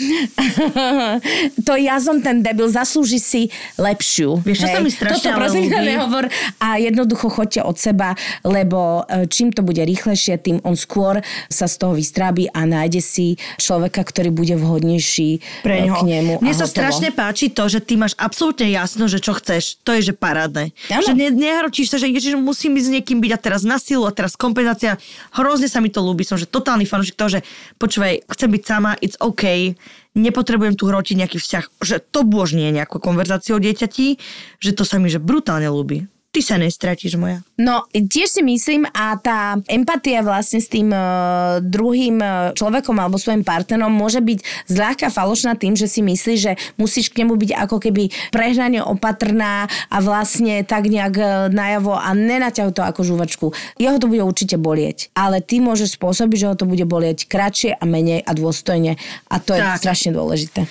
[laughs] to ja som ten debil, zaslúži si lepšiu. Vieš, čo sa mi strašne Toto prosím ťa nehovor a jednoducho choďte od seba, lebo e, čím to bude rýchlejšie, tým on skôr sa z toho vystrábi a nájde si človeka, ktorý bude vhodnejší pre e, ňo. k nemu. Mne sa. Strašne páči to, že ty máš absolútne jasno, že čo chceš. To je, že parádne. Áno. Že ne, nehročíš sa, že ježiš, musím byť s niekým byť a teraz na silu a teraz kompenzácia. Hrozne sa mi to ľúbi. Som že totálny fanúšik toho, že počúvaj, chcem byť sama, it's OK. Nepotrebujem tu hrotiť nejaký vzťah, že to božnie nejakú konverzáciu o dieťati, že to sa mi že brutálne ľúbi. Ty sa nestratíš, moja. No, tiež si myslím a tá empatia vlastne s tým uh, druhým uh, človekom alebo svojim partnerom môže byť zľahka falošná tým, že si myslíš, že musíš k nemu byť ako keby prehnane opatrná a vlastne tak nejak uh, najavo a nenaťahuj to ako žuvačku. Jeho to bude určite bolieť, ale ty môžeš spôsobiť, že ho to bude bolieť kratšie a menej a dôstojne a to je Tak. strašne dôležité.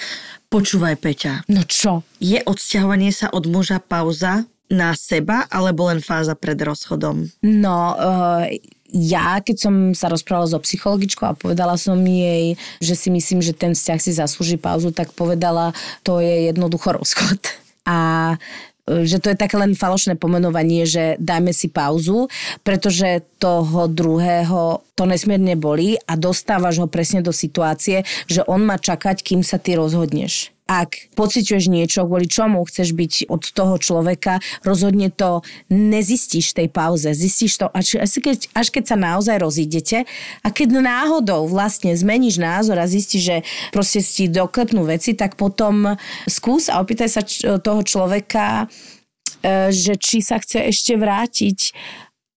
Počúvaj, Peťa. No čo? Je odsťahovanie sa od muža pauza na seba, alebo len fáza pred rozchodom? No, uh, ja, keď som sa rozprávala so psychologičkou a povedala som jej, že si myslím, že ten vzťah si zaslúži pauzu, tak povedala, to je jednoducho rozchod. [laughs] A e, že to je také len falošné pomenovanie, že dajme si pauzu, pretože toho druhého to nesmierne bolí a dostávaš ho presne do situácie, že on má čakať, kým sa ty rozhodneš. Ak pociťuješ niečo, kvôli čomu chceš byť od toho človeka, rozhodne to nezistíš v tej pauze. Zistíš to, až, až, keď, až keď sa naozaj rozídete a keď náhodou vlastne zmeníš názor a zistíš, že proste si doklepnú veci, tak potom skús a opýtaj sa č- toho človeka, e, že či sa chce ešte vrátiť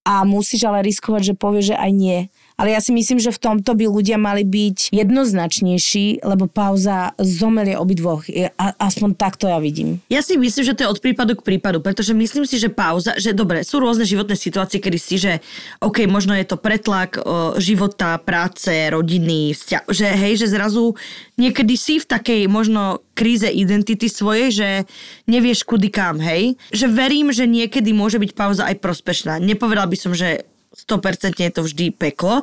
a musíš ale riskovať, že povie, že aj nie. Ale ja si myslím, že v tomto by ľudia mali byť jednoznačnejší, lebo pauza zomelie obidvoch. Aspoň takto ja vidím. Ja si myslím, že to je od prípadu k prípadu, pretože myslím si, že pauza, že dobre, sú rôzne životné situácie, kedy si, že OK, možno je to pretlak o, života, práce, rodiny, vzťah, že hej, že zrazu niekedy si v takej možno kríze identity svojej, že nevieš kudy kam, hej. Že verím, že niekedy môže byť pauza aj prospešná. Nepovedal by som, že 100% je to vždy peklo,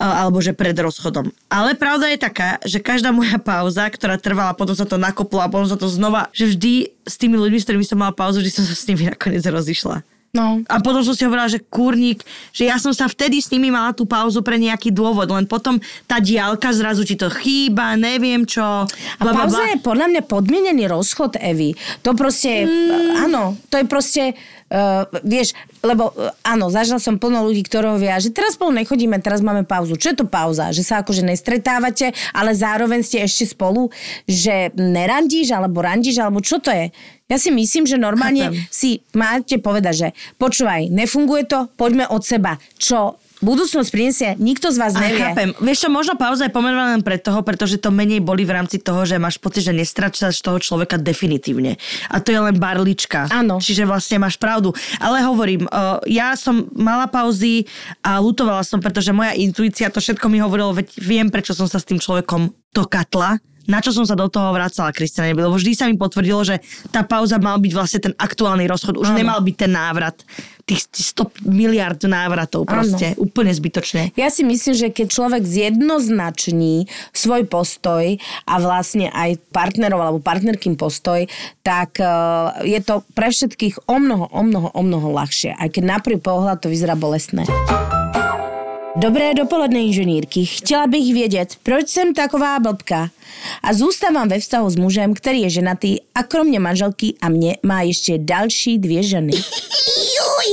alebo že pred rozchodom. Ale pravda je taká, že každá moja pauza, ktorá trvala, potom sa to nakoplo a potom sa to znova, že vždy s tými ľuďmi, s ktorými som mala pauzu, vždy som sa s nimi nakoniec rozišla. No. A potom som si hovorila, že kurník, že ja som sa vtedy s nimi mala tú pauzu pre nejaký dôvod, len potom tá diálka zrazu ti to chýba, neviem čo. A pauza je podľa mňa podmienený rozchod Evy. To proste, mm. áno, to je proste, uh, vieš, lebo uh, áno, zažila som plno ľudí, ktorí hovoria, že teraz spolu nechodíme, teraz máme pauzu. Čo je to pauza? Že sa akože nestretávate, ale zároveň ste ešte spolu, že nerandíš, alebo randíš, alebo čo to je? Ja si myslím, že normálne Chápem. si máte povedať, že počúvaj, nefunguje to, poďme od seba. Čo budúcnosť prinesie, nikto z vás nevie. A chápem. Vieš čo, možno pauza je pomenovaná len pre toho, pretože to menej boli v rámci toho, že máš pocit, že nestračaš toho človeka definitívne. A to je len barlička. Áno. Čiže vlastne máš pravdu. Ale hovorím, uh, ja som mala pauzy a lutovala som, pretože moja intuícia to všetko mi hovorilo, veď viem, prečo som sa s tým človekom to katla na čo som sa do toho vracala, Kristina, lebo vždy sa mi potvrdilo, že tá pauza mal byť vlastne ten aktuálny rozchod, už ano. nemal byť ten návrat tých 100 miliard návratov proste, ano. úplne zbytočne. Ja si myslím, že keď človek zjednoznační svoj postoj a vlastne aj partnerov alebo partnerkým postoj, tak uh, je to pre všetkých o mnoho, o mnoho, o mnoho ľahšie. Aj keď na prvý pohľad to vyzerá bolestné. Dobré dopoledne, inženýrky. Chtěla bych vědět, proč jsem taková blbka. A zůstávám ve vztahu s mužem, který je ženatý a kromě manželky a mě má ještě další dvě ženy. Juj.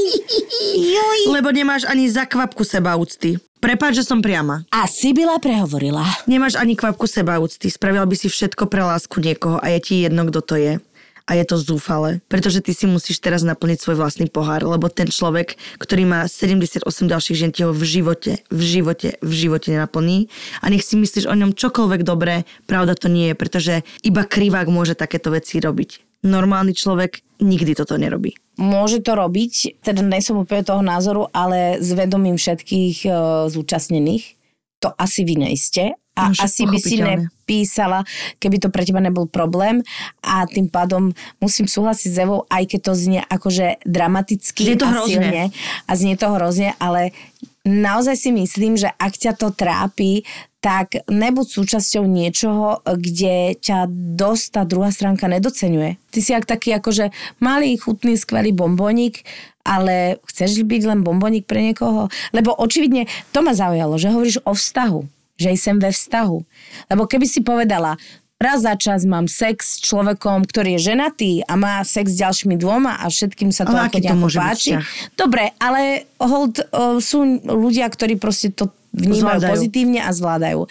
Juj. Lebo nemáš ani za kvapku seba úcty. Prepáč, že som priama. A Sibila prehovorila. Nemáš ani kvapku seba úcty. Spravila by si všetko pre lásku niekoho a je ti jedno, kto to je a je to zúfale, pretože ty si musíš teraz naplniť svoj vlastný pohár, lebo ten človek, ktorý má 78 ďalších žien, ho v živote, v živote, v živote nenaplní a nech si myslíš o ňom čokoľvek dobré, pravda to nie je, pretože iba krivák môže takéto veci robiť. Normálny človek nikdy toto nerobí. Môže to robiť, teda nejsem úplne toho názoru, ale s vedomím všetkých e, zúčastnených. To asi vy nejste, a no, asi by si nepísala, keby to pre teba nebol problém a tým pádom musím súhlasiť s Evou, aj keď to znie akože dramaticky znie to a hrozne. silne a znie to hrozne, ale naozaj si myslím, že ak ťa to trápi, tak nebuď súčasťou niečoho, kde ťa dosť tá druhá stránka nedocenuje. Ty si ak taký akože malý, chutný, skvelý bombonik, ale chceš byť len bombonik pre niekoho? Lebo očividne to ma zaujalo, že hovoríš o vztahu že som ve vztahu. Lebo keby si povedala, raz za čas mám sex s človekom, ktorý je ženatý a má sex s ďalšími dvoma a všetkým sa to ale ako to môže páči. Dobre, ale hold, uh, sú ľudia, ktorí proste to vnímajú zvládajú. pozitívne a zvládajú.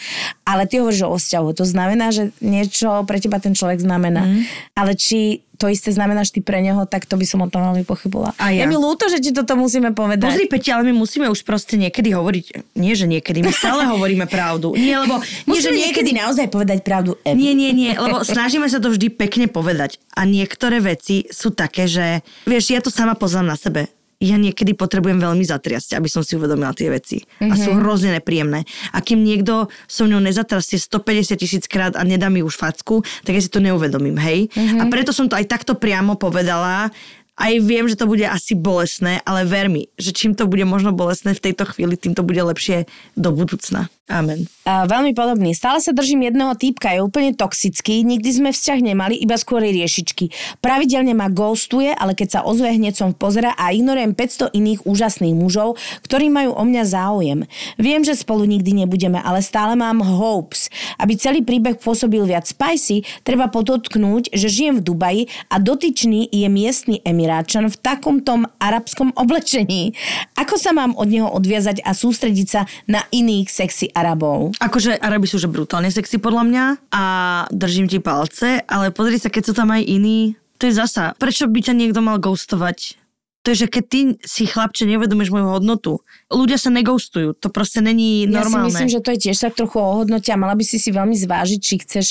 Ale ty hovoríš o vzťahu. To znamená, že niečo pre teba ten človek znamená. Mm. Ale či to isté znamená, že ty pre neho, tak to by som o tom veľmi pochybovala. A ja. Je mi ľúto, že ti toto musíme povedať. Pozri, Peti, ale my musíme už proste niekedy hovoriť, nie že niekedy, my stále hovoríme pravdu. Nie, lebo... Nie, že niekedy, niekedy naozaj povedať pravdu. Evi. Nie, nie, nie, lebo snažíme sa to vždy pekne povedať. A niektoré veci sú také, že, vieš, ja to sama poznám na sebe ja niekedy potrebujem veľmi zatriasť, aby som si uvedomila tie veci. Mm-hmm. A sú mhm. hrozne nepríjemné. A kým niekto so mnou nezatrastie 150 tisíc krát a nedá mi už facku, tak ja si to neuvedomím, hej? Mm-hmm. A preto som to aj takto priamo povedala, aj viem, že to bude asi bolesné, ale ver mi, že čím to bude možno bolesné v tejto chvíli, tým to bude lepšie do budúcna. Amen. A veľmi podobný. Stále sa držím jedného týpka, je úplne toxický, nikdy sme vzťah nemali, iba skôr riešičky. Pravidelne ma ghostuje, ale keď sa ozve, hneď som pozera a ignorujem 500 iných úžasných mužov, ktorí majú o mňa záujem. Viem, že spolu nikdy nebudeme, ale stále mám hopes. Aby celý príbeh pôsobil viac spicy, treba podotknúť, že žijem v Dubaji a dotyčný je miestny emiráčan v takomto arabskom oblečení. Ako sa mám od neho odviazať a sústrediť sa na iných sexy Arabov. Akože Arabi sú že brutálne sexy podľa mňa a držím ti palce, ale pozri sa, keď sú tam aj iní, to je zasa, prečo by ťa niekto mal ghostovať? To je, že keď ty si chlapče nevedomíš moju hodnotu, ľudia sa negoustujú, to proste není normálne. Ja si myslím, že to je tiež tak trochu o hodnote a mala by si si veľmi zvážiť, či chceš...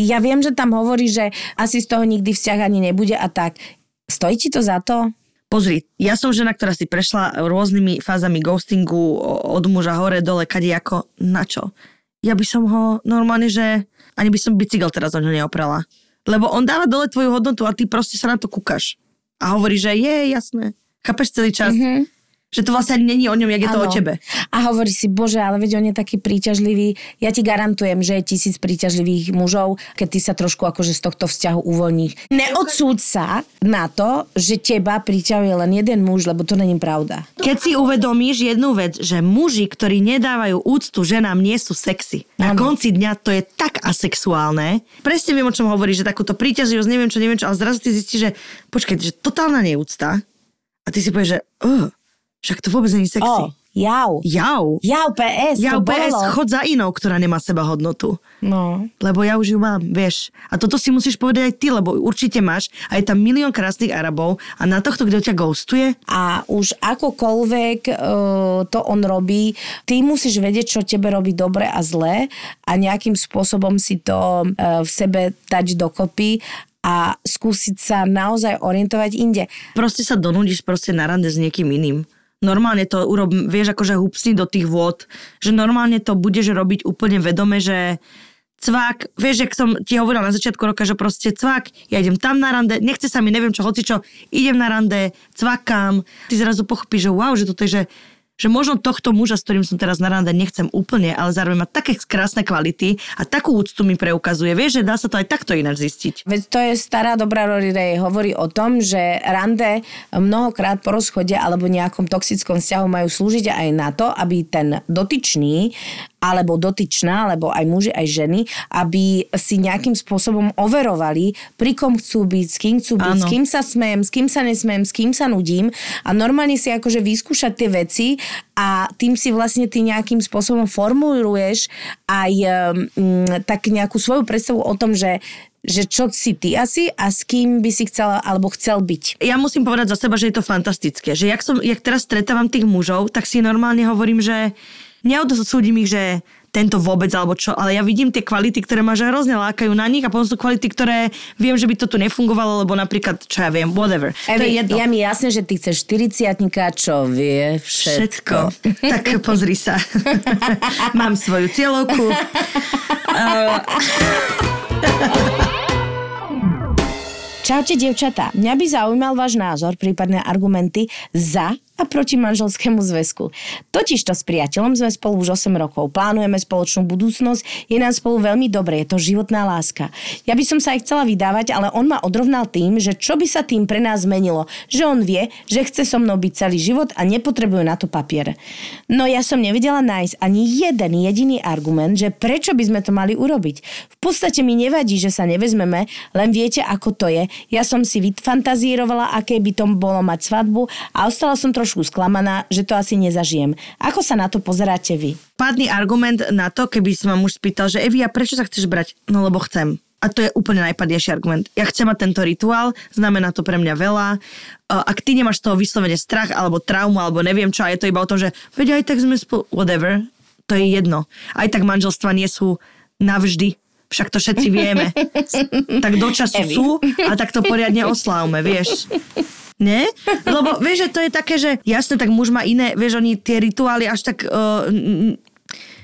Ja viem, že tam hovorí, že asi z toho nikdy vzťah ani nebude a tak. Stojí ti to za to? Pozri, ja som žena, ktorá si prešla rôznymi fázami ghostingu od muža hore, dole, kade ako, na čo? Ja by som ho normálne, že ani by som bicykel teraz o ňo neoprala. Lebo on dáva dole tvoju hodnotu a ty proste sa na to kúkaš. A hovorí, že je, jasné. Chápeš celý čas? Mm-hmm. Že to vlastne ani není o ňom, jak je to o tebe. A hovorí si, bože, ale veď on je taký príťažlivý. Ja ti garantujem, že je tisíc príťažlivých mužov, keď ty sa trošku akože z tohto vzťahu uvoľníš. Neodsúď sa na to, že teba príťahuje len jeden muž, lebo to není pravda. Keď si uvedomíš jednu vec, že muži, ktorí nedávajú úctu ženám, nie sú sexy. Na Áno. konci dňa to je tak asexuálne. Presne viem, o čom hovoríš, že takúto príťažlivosť, neviem čo, neviem čo, ale zrazu ty zistíš, že počkaj, že totálna neúcta. A ty si povieš, že uh, však to vôbec není sexy. O, jau. Jau. Jau PS, Ja to PS, bolo. chod za inou, ktorá nemá seba hodnotu. No. Lebo ja už ju mám, vieš. A toto si musíš povedať aj ty, lebo určite máš. A je tam milión krásnych Arabov a na tohto, kto ťa ghostuje, A už akokoľvek uh, to on robí, ty musíš vedieť, čo tebe robí dobre a zlé a nejakým spôsobom si to uh, v sebe dať dokopy a skúsiť sa naozaj orientovať inde. proste sa donúdiš proste na rande s niekým iným. Normálne to urob, vieš, akože hupsni do tých vôd, že normálne to budeš robiť úplne vedome, že cvak, vieš, jak som ti hovorila na začiatku roka, že proste cvak, ja idem tam na rande, nechce sa mi, neviem čo, hoci čo, idem na rande, cvakám, ty zrazu pochopíš, že wow, že toto je, že že možno tohto muža, s ktorým som teraz na rande, nechcem úplne, ale zároveň má také krásne kvality a takú úctu mi preukazuje. Vieš, že dá sa to aj takto ináč zistiť. Veď to je stará dobrá Rory Ray. Hovorí o tom, že rande mnohokrát po rozchode alebo nejakom toxickom vzťahu majú slúžiť aj na to, aby ten dotyčný alebo dotyčná, alebo aj muži, aj ženy, aby si nejakým spôsobom overovali, pri kom chcú byť, s kým chcú byť, Áno. s kým sa smejem, s kým sa nesmejem, s kým sa nudím a normálne si akože vyskúšať tie veci a tým si vlastne ty nejakým spôsobom formuluješ aj um, tak nejakú svoju predstavu o tom, že že čo si ty asi a s kým by si chcela alebo chcel byť. ja musím povedať za seba, že je to fantastické. Že jak, som, jak teraz stretávam tých mužov, tak si normálne hovorím, že neodosúdim ich, že tento vôbec alebo čo, ale ja vidím tie kvality, ktoré ma že hrozne lákajú na nich a potom sú kvality, ktoré viem, že by to tu nefungovalo, lebo napríklad, čo ja viem, whatever. to je Evi, jedno. ja mi jasné, že ty chceš 40 čo vie všetko. Všetko. tak pozri sa. [laughs] Mám svoju cieľovku. Čaute, dievčatá. Mňa by zaujímal váš názor, prípadné argumenty za a proti manželskému zväzku. Totiž to s priateľom sme spolu už 8 rokov. Plánujeme spoločnú budúcnosť, je nám spolu veľmi dobre, je to životná láska. Ja by som sa aj chcela vydávať, ale on ma odrovnal tým, že čo by sa tým pre nás zmenilo. Že on vie, že chce so mnou byť celý život a nepotrebuje na to papier. No ja som nevedela nájsť ani jeden jediný argument, že prečo by sme to mali urobiť. V podstate mi nevadí, že sa nevezmeme, len viete, ako to je. Ja som si vyfantazírovala, aké by to bolo mať svadbu a ostala som trošku sklamaná, že to asi nezažijem. Ako sa na to pozeráte vy? Pádny argument na to, keby si ma muž spýtal, že Evi, a prečo sa chceš brať? No lebo chcem. A to je úplne najpadnejší argument. Ja chcem mať tento rituál, znamená to pre mňa veľa. Ak ty nemáš z toho vyslovene strach, alebo traumu, alebo neviem čo, a je to iba o tom, že veď aj tak sme spolu, whatever, to je jedno. Aj tak manželstva nie sú navždy. Však to všetci vieme. [laughs] tak do času Evi. sú a tak to poriadne oslávme, vieš. Nie? Lebo vieš, že to je také, že jasne, tak muž má iné, vieš, oni tie rituály až tak uh,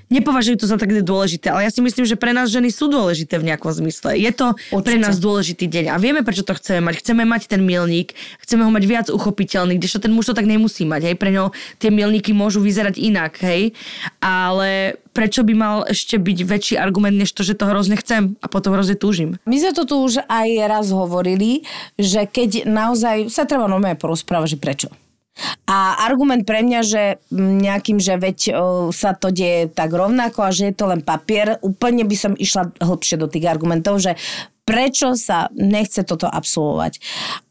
nepovažujú to za tak dôležité, ale ja si myslím, že pre nás ženy sú dôležité v nejakom zmysle. Je to pre Určite. nás dôležitý deň a vieme, prečo to chceme mať. Chceme mať ten milník, chceme ho mať viac uchopiteľný, kdežto ten muž to tak nemusí mať, hej. Pre ňo tie milníky môžu vyzerať inak, hej. Ale prečo by mal ešte byť väčší argument, než to, že to hrozne chcem a potom hrozne túžim. My sme to tu už aj raz hovorili, že keď naozaj sa treba normálne porozprávať, že prečo. A argument pre mňa, že nejakým, že veď sa to deje tak rovnako a že je to len papier, úplne by som išla hlbšie do tých argumentov, že prečo sa nechce toto absolvovať.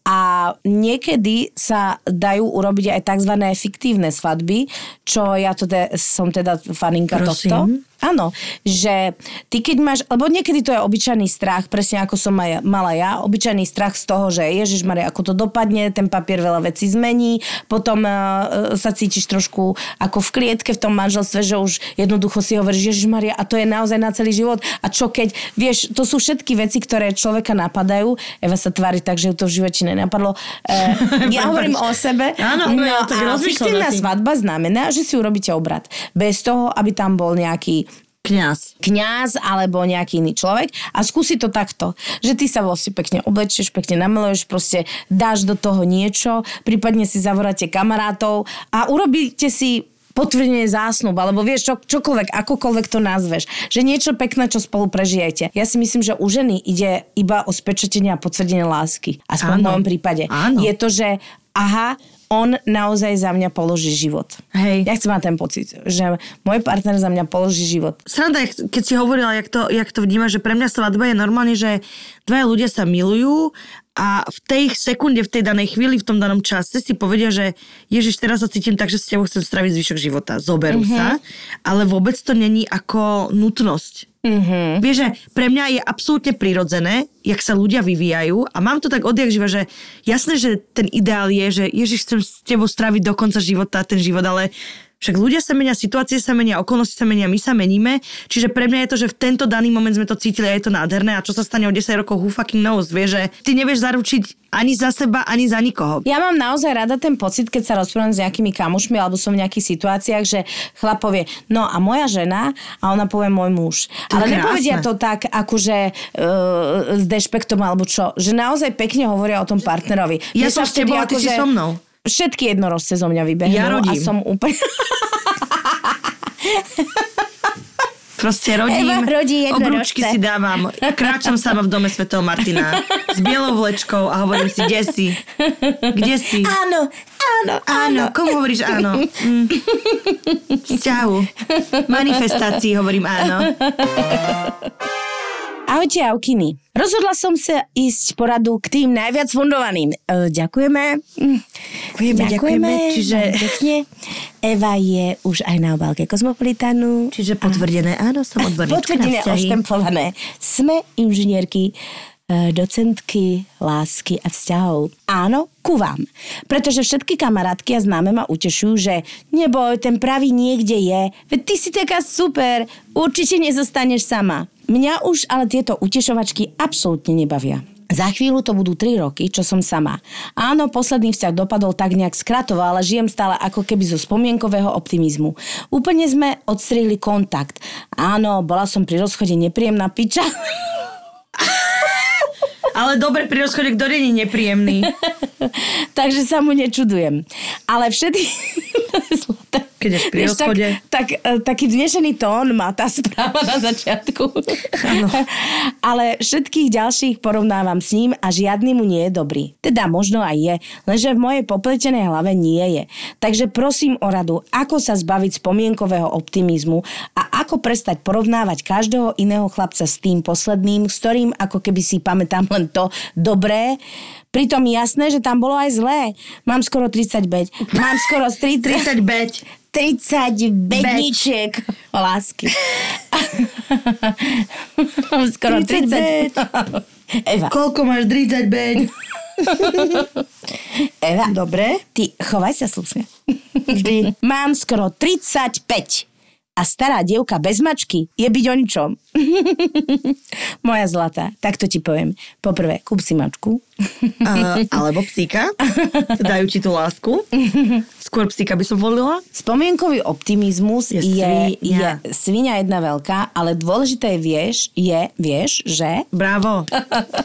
A niekedy sa dajú urobiť aj tzv. fiktívne svadby, čo ja to de, som teda faninka Prosím. tohto. Áno, že ty keď máš, lebo niekedy to je obyčajný strach, presne ako som aj mala ja, obyčajný strach z toho, že Ježiš Maria, ako to dopadne, ten papier veľa vecí zmení, potom uh, sa cítiš trošku ako v klietke v tom manželstve, že už jednoducho si hovoríš, Ježiš Maria, a to je naozaj na celý život. A čo keď, vieš, to sú všetky veci, ktoré človeka napadajú. Eva sa tvári tak, že ju to v živote nenapadlo. Uh, [laughs] ja hovorím o sebe. Áno, no, ja tak a fiktívna svadba znamená, že si urobíte obrad. Bez toho, aby tam bol nejaký Kňaz. kňaz alebo nejaký iný človek a skúsi to takto, že ty sa vlastne pekne oblečieš, pekne namaluješ, proste dáš do toho niečo, prípadne si zavoráte kamarátov a urobíte si potvrdenie zásnub, alebo vieš, čo, čokoľvek, akokoľvek to nazveš. Že niečo pekné, čo spolu prežijete. Ja si myslím, že u ženy ide iba o spečatenie a potvrdenie lásky. Aspoň v Áno. mojom prípade. Áno. Je to, že aha, on naozaj za mňa položí život. Hej. Ja chcem mať ten pocit, že môj partner za mňa položí život. Sranda, keď si hovorila, jak to, jak to vnímaš, že pre mňa svadba je normálne, že dvaja ľudia sa milujú a v tej sekunde, v tej danej chvíli, v tom danom čase si povedia, že Ježiš, teraz sa cítim tak, že s tebou chcem straviť zvyšok života. Zoberú mm-hmm. sa, ale vôbec to není ako nutnosť. Mm-hmm. Vieš, že pre mňa je absolútne prirodzené, jak sa ľudia vyvíjajú a mám to tak odjak živa, že jasné, že ten ideál je, že Ježiš, chcem s tebou stráviť do konca života ten život, ale však ľudia sa menia, situácie sa menia, okolnosti sa menia, my sa meníme. Čiže pre mňa je to, že v tento daný moment sme to cítili a je to nádherné. A čo sa stane o 10 rokov, who fucking knows, vieš, že ty nevieš zaručiť ani za seba, ani za nikoho. Ja mám naozaj rada ten pocit, keď sa rozprávam s nejakými kamošmi alebo som v nejakých situáciách, že chlap povie, no a moja žena a ona povie môj muž. To Ale nepovedia krásne. to tak, akože uh, s dešpektom alebo čo. Že naozaj pekne hovoria o tom partnerovi. Ja Mne som s tebou a ty si akože so mnou. Všetky jednorožce zo mňa vybehnú Ja a rodím. som úplne... Proste rodím, Eva rodí jednorožce. si dávam, kráčam sama v dome svätého Martina s bielou vlečkou a hovorím si, kde si? Kde si? Áno, áno, Áno, komu hovoríš áno? Mm. Vzťahu. Manifestácii hovorím áno. Ahojte, Aukiny. Rozhodla som sa ísť poradu k tým najviac fundovaným. E, ďakujeme. Mm. Ďakujeme, ďakujeme. Čiže- pekne. Eva je už aj na obálke Kozmopolitanu. Čiže potvrdené, áno, som [laughs] odborníčka Potvrdené, oštempované. Sme inžinierky, e, docentky lásky a vzťahov. Áno, ku vám. Pretože všetky kamarátky a známe ma utešujú, že neboj, ten pravý niekde je. Veď ty si taká super, určite nezostaneš sama. Mňa už ale tieto utešovačky absolútne nebavia. Za chvíľu to budú 3 roky, čo som sama. Áno, posledný vzťah dopadol tak nejak skratovo, ale žijem stále ako keby zo spomienkového optimizmu. Úplne sme odstrihli kontakt. Áno, bola som pri rozchode nepríjemná piča. [laughs] Ale dobre, pri rozchode, kto není nepríjemný. [laughs] Takže sa mu nečudujem. Ale všetky... [laughs] Keď ješ pri Vieš, rozchode. Tak, tak, e, taký vznešený tón má tá správa na začiatku. [laughs] Ale všetkých ďalších porovnávam s ním a žiadny mu nie je dobrý. Teda možno aj je, lenže v mojej popletenej hlave nie je. Takže prosím o radu, ako sa zbaviť spomienkového optimizmu a ako prestať porovnávať každého iného chlapca s tým posledným, s ktorým ako keby si pamätám len to dobré, Pritom jasné, že tam bolo aj zlé. Mám skoro 30 beď. Mám skoro 30... 30 beď. 30 bedničiek lásky. Mám skoro 30 30 Eva, Koľko máš 30 beď? Eva, Dobre. ty chovaj sa slušne. [laughs] Vždy. Mám skoro 35 a stará dievka bez mačky je byť o ničom. [laughs] Moja zlatá, takto ti poviem. Poprvé, kúp si mačku. A, alebo psíka. [laughs] Dajú ti tú lásku. Skôr psíka by som volila. Spomienkový optimizmus Je je, je, je svinia. svinia jedna veľká, ale dôležité je, vieš, je, vieš, že... Bravo,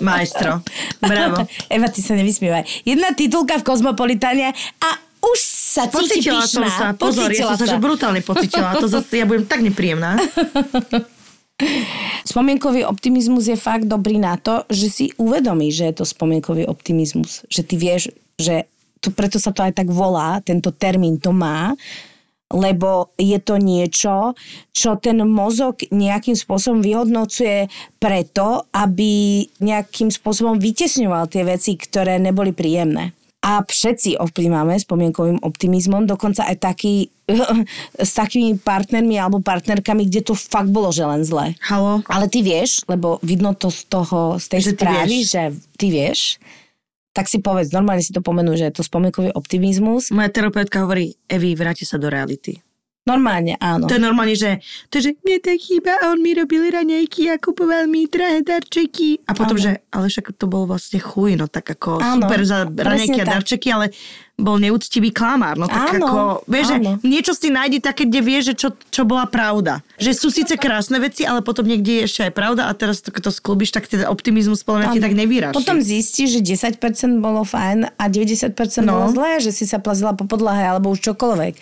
maestro. Bravo. [laughs] Eva, ty sa nevysmievaj. Jedna titulka v Kozmopolitane a už sa cíti Pocitila som pyšná. sa, pozor, ja som sa, že brutálne pocitila. To zase ja budem tak nepríjemná. [laughs] Spomienkový optimizmus je fakt dobrý na to, že si uvedomíš, že je to spomienkový optimizmus. Že ty vieš, že to, preto sa to aj tak volá, tento termín to má, lebo je to niečo, čo ten mozog nejakým spôsobom vyhodnocuje preto, aby nejakým spôsobom vytesňoval tie veci, ktoré neboli príjemné. A všetci ovplyvňujeme spomienkovým optimizmom, dokonca aj taký, [laughs] s takými partnermi alebo partnerkami, kde to fakt bolo, že len zle. Halo? Ale ty vieš, lebo vidno to z toho, z tej Že ty správy, vieš. že ty vieš, tak si povedz, normálne si to pomenú, že je to spomienkový optimizmus. Moja terapeutka hovorí, Evi, vráti sa do reality. Normálne, áno. To je normálne, že to je, že mne tak chýba a on mi robil raňajky a kupoval mi drahé darčeky. A potom, Áno. že ale však to bol vlastne chuj, no tak ako Áno, super za raňajky a darčeky, ale bol neúctivý klamár. No tak Áno, ako, vieš, že áno. niečo si nájdi také, kde vieš, že čo, čo bola pravda. Že sú síce krásne veci, ale potom niekde je ešte aj pravda a teraz to, to sklubíš, tak ten optimizmus podľa mňa ti tak nevyráši. Potom zistíš, že 10% bolo fajn a 90% No. bolo zlé, že si sa plazila po podlahe alebo už čokoľvek.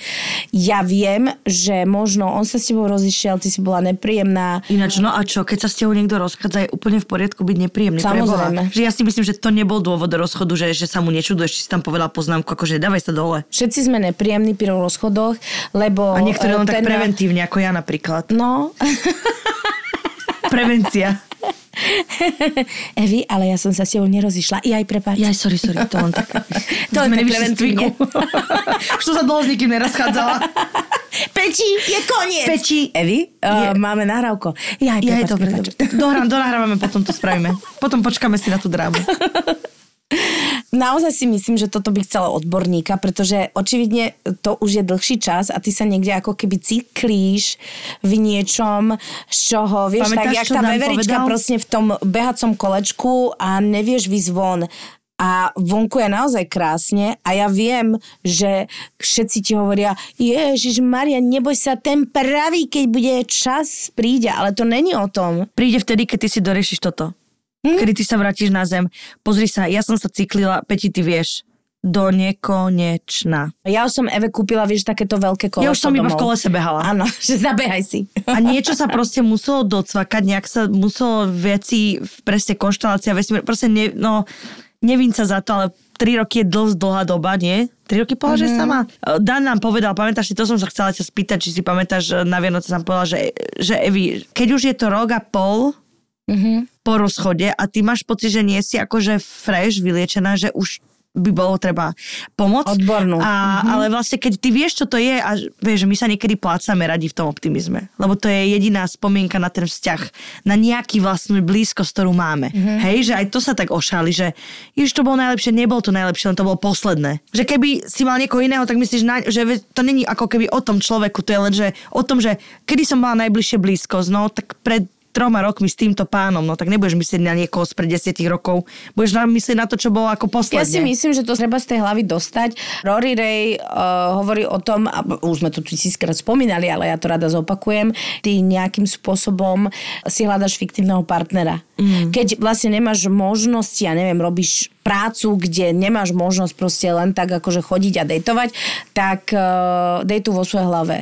Ja viem, že možno on sa s tebou rozišiel, ty si bola nepríjemná. Ináč, no a čo, keď sa s tebou niekto rozchádza, je úplne v poriadku byť nepríjemný. Samozrejme. Že ja si myslím, že to nebol dôvod do rozchodu, že, že sa mu nečuduješ, či si tam povedal poznámku, akože dávaj sa dole. Všetci sme nepríjemní pri rozchodoch, lebo... A niektorí len eh, tak preventívne, ako ja napríklad. No, Prevencia. [laughs] Evi, ale ja som sa s tebou nerozišla. I aj prepáč. Jaj, sorry, sorry, to len tak. [laughs] To len Sme nevyšli. [laughs] Už som sa dlho s nikým nerozchádzala. Peči, je koniec. Peči. Evi, uh, Je. máme nahrávko. Ja aj Ja, prepáč, je dobre, dobre. Dohrám, donahrávame, potom to spravíme. Potom počkáme si na tú drámu. Naozaj si myslím, že toto by chcelo odborníka, pretože očividne to už je dlhší čas a ty sa niekde ako keby cyklíš v niečom, z čoho, vieš, Pamätáš, tak jak tá veverička povedal? proste v tom behacom kolečku a nevieš výsť von. A vonku je naozaj krásne a ja viem, že všetci ti hovoria, Ježiš Maria, neboj sa, ten pravý, keď bude čas, príde, ale to není o tom. Príde vtedy, keď ty si doriešiš toto. Kedy ty sa vrátiš na zem. Pozri sa, ja som sa cyklila, Peti, ty vieš, do nekonečna. Ja už som Eve kúpila, vieš, takéto veľké koleso Ja už som iba v domov. kolese behala. Áno, [laughs] že zabehaj si. A niečo sa proste muselo docvakať, nejak sa muselo veci, presne konštelácia, vesmír, proste ne, no, nevím sa za to, ale tri roky je dosť dlhá doba, nie? Tri roky povedala, mm-hmm. sama. Dan nám povedal, pamätáš si, to som sa chcela ťa spýtať, či si pamätáš, že na Vianoce som povedala, že, že Evi, keď už je to rok a pol Mhm. po rozchode a ty máš pocit, že nie si akože fresh, vyliečená, že už by bolo treba pomôcť. Odbornú. A, Mhm. Ale vlastne, keď ty vieš, čo to je a vieš, že my sa niekedy plácame radi v tom optimizme. Lebo to je jediná spomienka na ten vzťah, na nejaký vlastnú blízkosť, ktorú máme. Mhm. Hej, že aj to sa tak ošali, že jež to bolo najlepšie, nebolo to najlepšie, len to bolo posledné. Že keby si mal niekoho iného, tak myslíš, na, že to není ako keby o tom človeku, to je len, že o tom, že kedy som mala najbližšie blízkosť, no tak pred troma rokmi s týmto pánom, no tak nebudeš myslieť na niekoho spred desiatich rokov, budeš na- myslieť na to, čo bolo ako posledne. Ja si myslím, že to treba z tej hlavy dostať. Rory Ray uh, hovorí o tom, a už sme to tisíckrát spomínali, ale ja to rada zopakujem, ty nejakým spôsobom si hľadaš fiktívneho partnera. Mm. Keď vlastne nemáš možnosti, ja neviem, robíš prácu, kde nemáš možnosť proste len tak akože chodiť a dejtovať, tak uh, dejtu vo svojej hlave.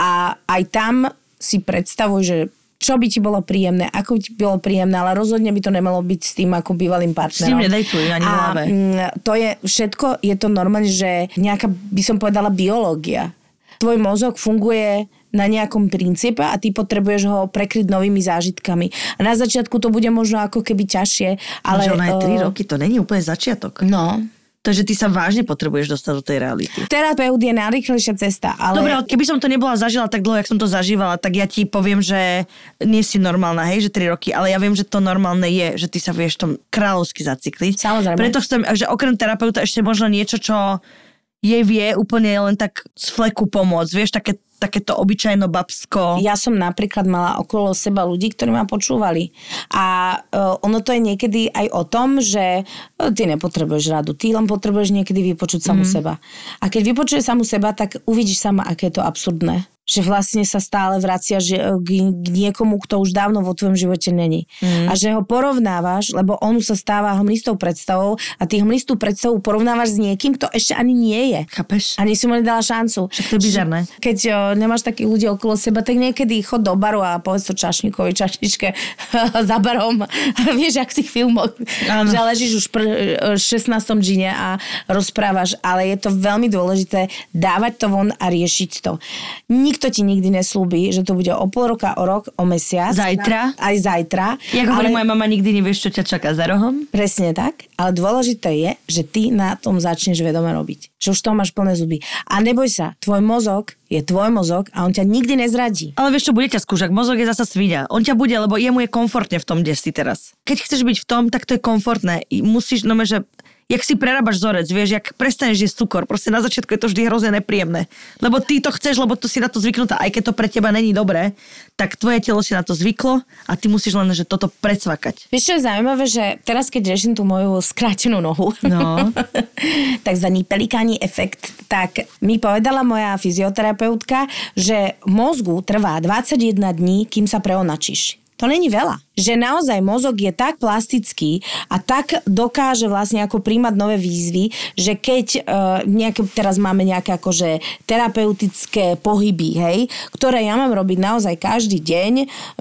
A aj tam si predstavuj, že čo by ti bolo príjemné, ako by ti bolo príjemné, ale rozhodne by to nemalo byť s tým ako bývalým partnerom. ním nedejtuj ani A, hlave. mm, to je všetko, je to normálne, že nejaká, by som povedala, biológia. Tvoj mozog funguje na nejakom princípe a ty potrebuješ ho prekryť novými zážitkami. A na začiatku to bude možno ako keby ťažšie, ale... Ona je 3 eh, roky, to není úplne začiatok. No. Takže ty sa vážne potrebuješ dostať do tej reality. Terapeut je najrýchlejšia cesta, ale... Dobre, ale keby som to nebola zažila tak dlho, jak som to zažívala, tak ja ti poviem, že nie si normálna, hej, že 3 roky, ale ja viem, že to normálne je, že ty sa vieš tom kráľovsky zacykliť. Samozrejme. Preto chcem, že okrem terapeuta ešte možno niečo, čo jej vie úplne len tak z fleku pomôcť, vieš, také, takéto obyčajno babsko. Ja som napríklad mala okolo seba ľudí, ktorí ma počúvali. A uh, ono to je niekedy aj o tom, že uh, ty nepotrebuješ radu, ty len potrebuješ niekedy vypočuť samu mm. seba. A keď vypočuješ samu seba, tak uvidíš sama, aké je to absurdné. Že vlastne sa stále vracia že, k, k niekomu, kto už dávno vo tvojom živote není. Mm. A že ho porovnávaš, lebo on sa stáva hmlistou predstavou a ty hmlistú predstavu porovnávaš s niekým, kto ešte ani nie je. Chápeš? A si mu nedala šancu. Však to je bizarné. Keď o, nemáš takých ľudí okolo seba, tak niekedy chod do baru a povedz to čašníkovi, čašničke [laughs] za barom. [laughs] Vieš, jak v tých filmoch, Áno. že ležíš už pr- 16. džine a rozprávaš, ale je to veľmi dôležité dávať to von a riešiť to. Nikto ti nikdy neslúbi, že to bude o pol roka, o rok, o mesiac. Zajtra. Aj zajtra. Jak hovorí moja mama, nikdy nevieš, čo ťa čaká za rohom. Presne tak, ale dôležité je, že ty na tom začneš vedome robiť. Že už toho máš plné zuby. A neboj sa, tvoj mozog je tvoj mozog a on ťa nikdy nezradí. Ale vieš čo, bude ťa skúšať, mozog je zasa svinia. On ťa bude, lebo jemu je komfortne v tom, kde si teraz. Keď chceš byť v tom, tak to je komfortné. Musíš, no že jak si prerábaš vzorec, vieš, jak prestaneš jesť cukor. Proste na začiatku je to vždy hrozne nepríjemné. Lebo ty to chceš, lebo to si na to zvyknutá. Aj keď to pre teba není dobré, tak tvoje telo si na to zvyklo a ty musíš len, že toto predsvakať. Vieš, čo je zaujímavé, že teraz, keď riešim tú moju skrátenú nohu, No. [laughs] takzvaný pelikáni efekt, tak mi povedala moja fyzioterapeutka, že mozgu trvá 21 dní, kým sa preonačíš. To není veľa. Že naozaj mozog je tak plastický a tak dokáže vlastne ako príjmať nové výzvy, že keď uh, nejaké, teraz máme nejaké akože terapeutické pohyby, hej, ktoré ja mám robiť naozaj každý deň,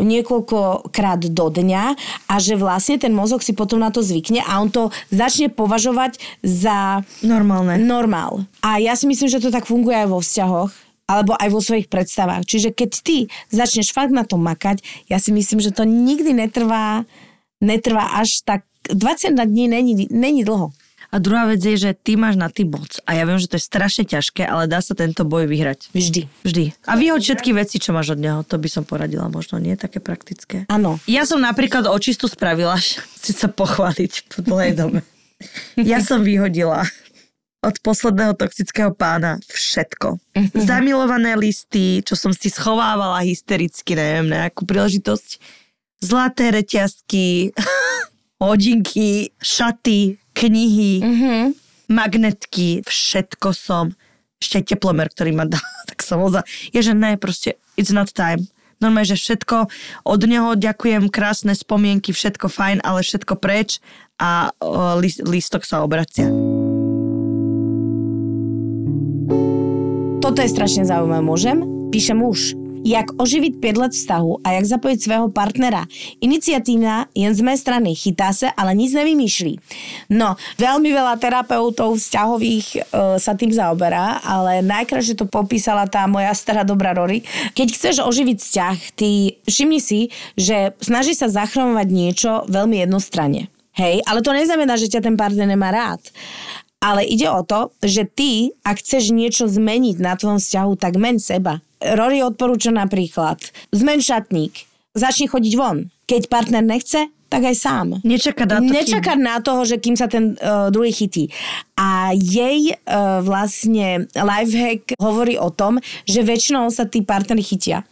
niekoľkokrát do dňa a že vlastne ten mozog si potom na to zvykne a on to začne považovať za Normálne. normál. A ja si myslím, že to tak funguje aj vo vzťahoch alebo aj vo svojich predstavách. Čiže keď ty začneš fakt na tom makať, ja si myslím, že to nikdy netrvá, netrvá až tak... 20 dní není, není dlho. A druhá vec je, že ty máš na ty moc. A ja viem, že to je strašne ťažké, ale dá sa tento boj vyhrať. Vždy. Vždy. A vyhoď všetky veci, čo máš od neho. To by som poradila možno. Nie také praktické. Áno. Ja som napríklad očistu spravila, si sa pochváliť po dlhej dobe. Ja som vyhodila od posledného toxického pána všetko. Zamilované listy, čo som si schovávala hystericky, neviem, nejakú príležitosť. Zlaté reťazky, [laughs] hodinky, šaty, knihy, Mhm. magnetky, všetko som. Ešte aj teplomer, ktorý ma [laughs] dal, tak som ho za... Je, že ne, proste, it's not time. Normálne, že všetko od neho ďakujem, krásne spomienky, všetko fajn, ale všetko preč a o, list, listok sa obracia. Toto je strašne zaujímavé. Môžem? Píše muž. Jak oživit pět let vztahu a jak zapojit svého partnera. Iniciatívna jen z mé strany. Chytá se, ale nic nevymýšlí. No, veľmi veľa terapeutov vzťahových e, sa tým zaoberá, ale najkrajšie to popísala tá moja stará dobrá Rory. Keď chceš oživiť vzťah, ty všimni si, že snaží sa zachromovať niečo veľmi jednostranne. Hej, ale to neznamená, že ťa ten partner nemá rád. Ale ide o to, že ty, ak chceš niečo zmeniť na tvojom vzťahu, tak meň seba. Rory odporúča napríklad, zmen šatník, začni chodiť von. Keď partner nechce, tak aj sám. Nečaká na to, Nečakať na toho, že kým sa ten uh, druhý chytí. A jej uh, vlastne lifehack hovorí o tom, že väčšinou sa tí partnery chytia.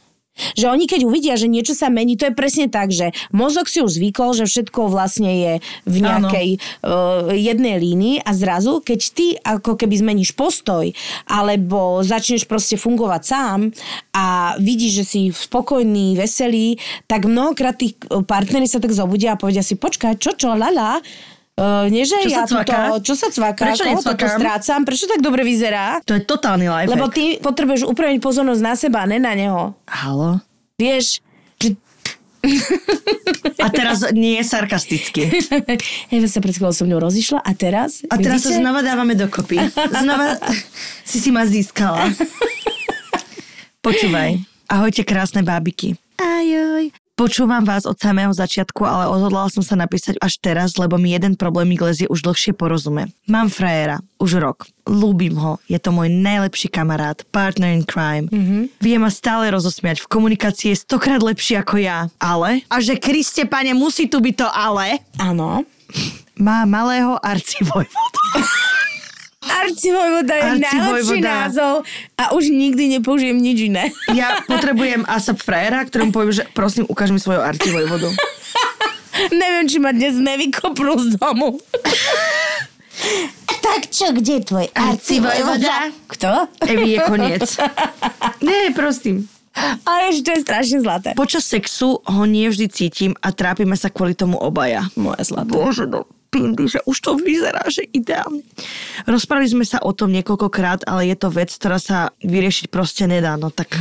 Že oni keď uvidia, že niečo sa mení, to je presne tak, že mozog si už zvykol, že všetko vlastne je v nejakej uh, jednej línii a zrazu, keď ty ako keby zmeníš postoj alebo začneš proste fungovať sám a vidíš, že si spokojný, veselý, tak mnohokrát tí partnery sa tak zobudia a povedia si, počkaj, čo, čo, lala, Uh, nie, že Čo ja sa cvaká? toto, čo sa cvaká, Prečo koho toto strácam, prečo tak dobre vyzerá? To je totálny lifehack. Lebo ty potrebuješ upraviť pozornosť na seba, a ne na neho. Halo? Vieš, že... A teraz nie je sarkasticky. [laughs] Ja sa pred chvíľou so mnou rozišla a teraz... A teraz sa vidíte? znova dávame dokopy. Znova [laughs] si si ma získala. [laughs] Počúvaj. Ahojte krásne bábiky. Ajoj. Počúvam vás od samého začiatku, ale odhodlala som sa napísať až teraz, lebo mi jeden problémik lezie už dlhšie porozume. Mám frajera, už rok. Lúbim ho, je to môj najlepší kamarát, partner in crime. Mm-hmm. Vie ma stále rozosmiať, v komunikácii je stokrát lepší ako ja. Ale? A že Kriste, pane, musí tu byť to ale. Áno. Má malého arcivojvodu. [laughs] Arcivojvoda je najlepší Arcivojvoda. názov a už nikdy nepoužijem nič iné. Ja potrebujem ASAP frajera, ktorému poviem, že prosím, ukáž mi svoju arcivojvodu. Neviem, či ma dnes nevykopnú z domu. tak čo, kde je tvoj Arcivojvoda? Kto? Evi je koniec. Nie, prosím. Ale že to je strašne zlaté. Počas sexu ho nie vždy cítim a trápime sa kvôli tomu obaja. Moje zlaté. Bože, no pindy, že už to vyzerá, že ideálne. Rozprávali sme sa o tom niekoľkokrát, ale je to vec, ktorá sa vyriešiť proste nedá. No tak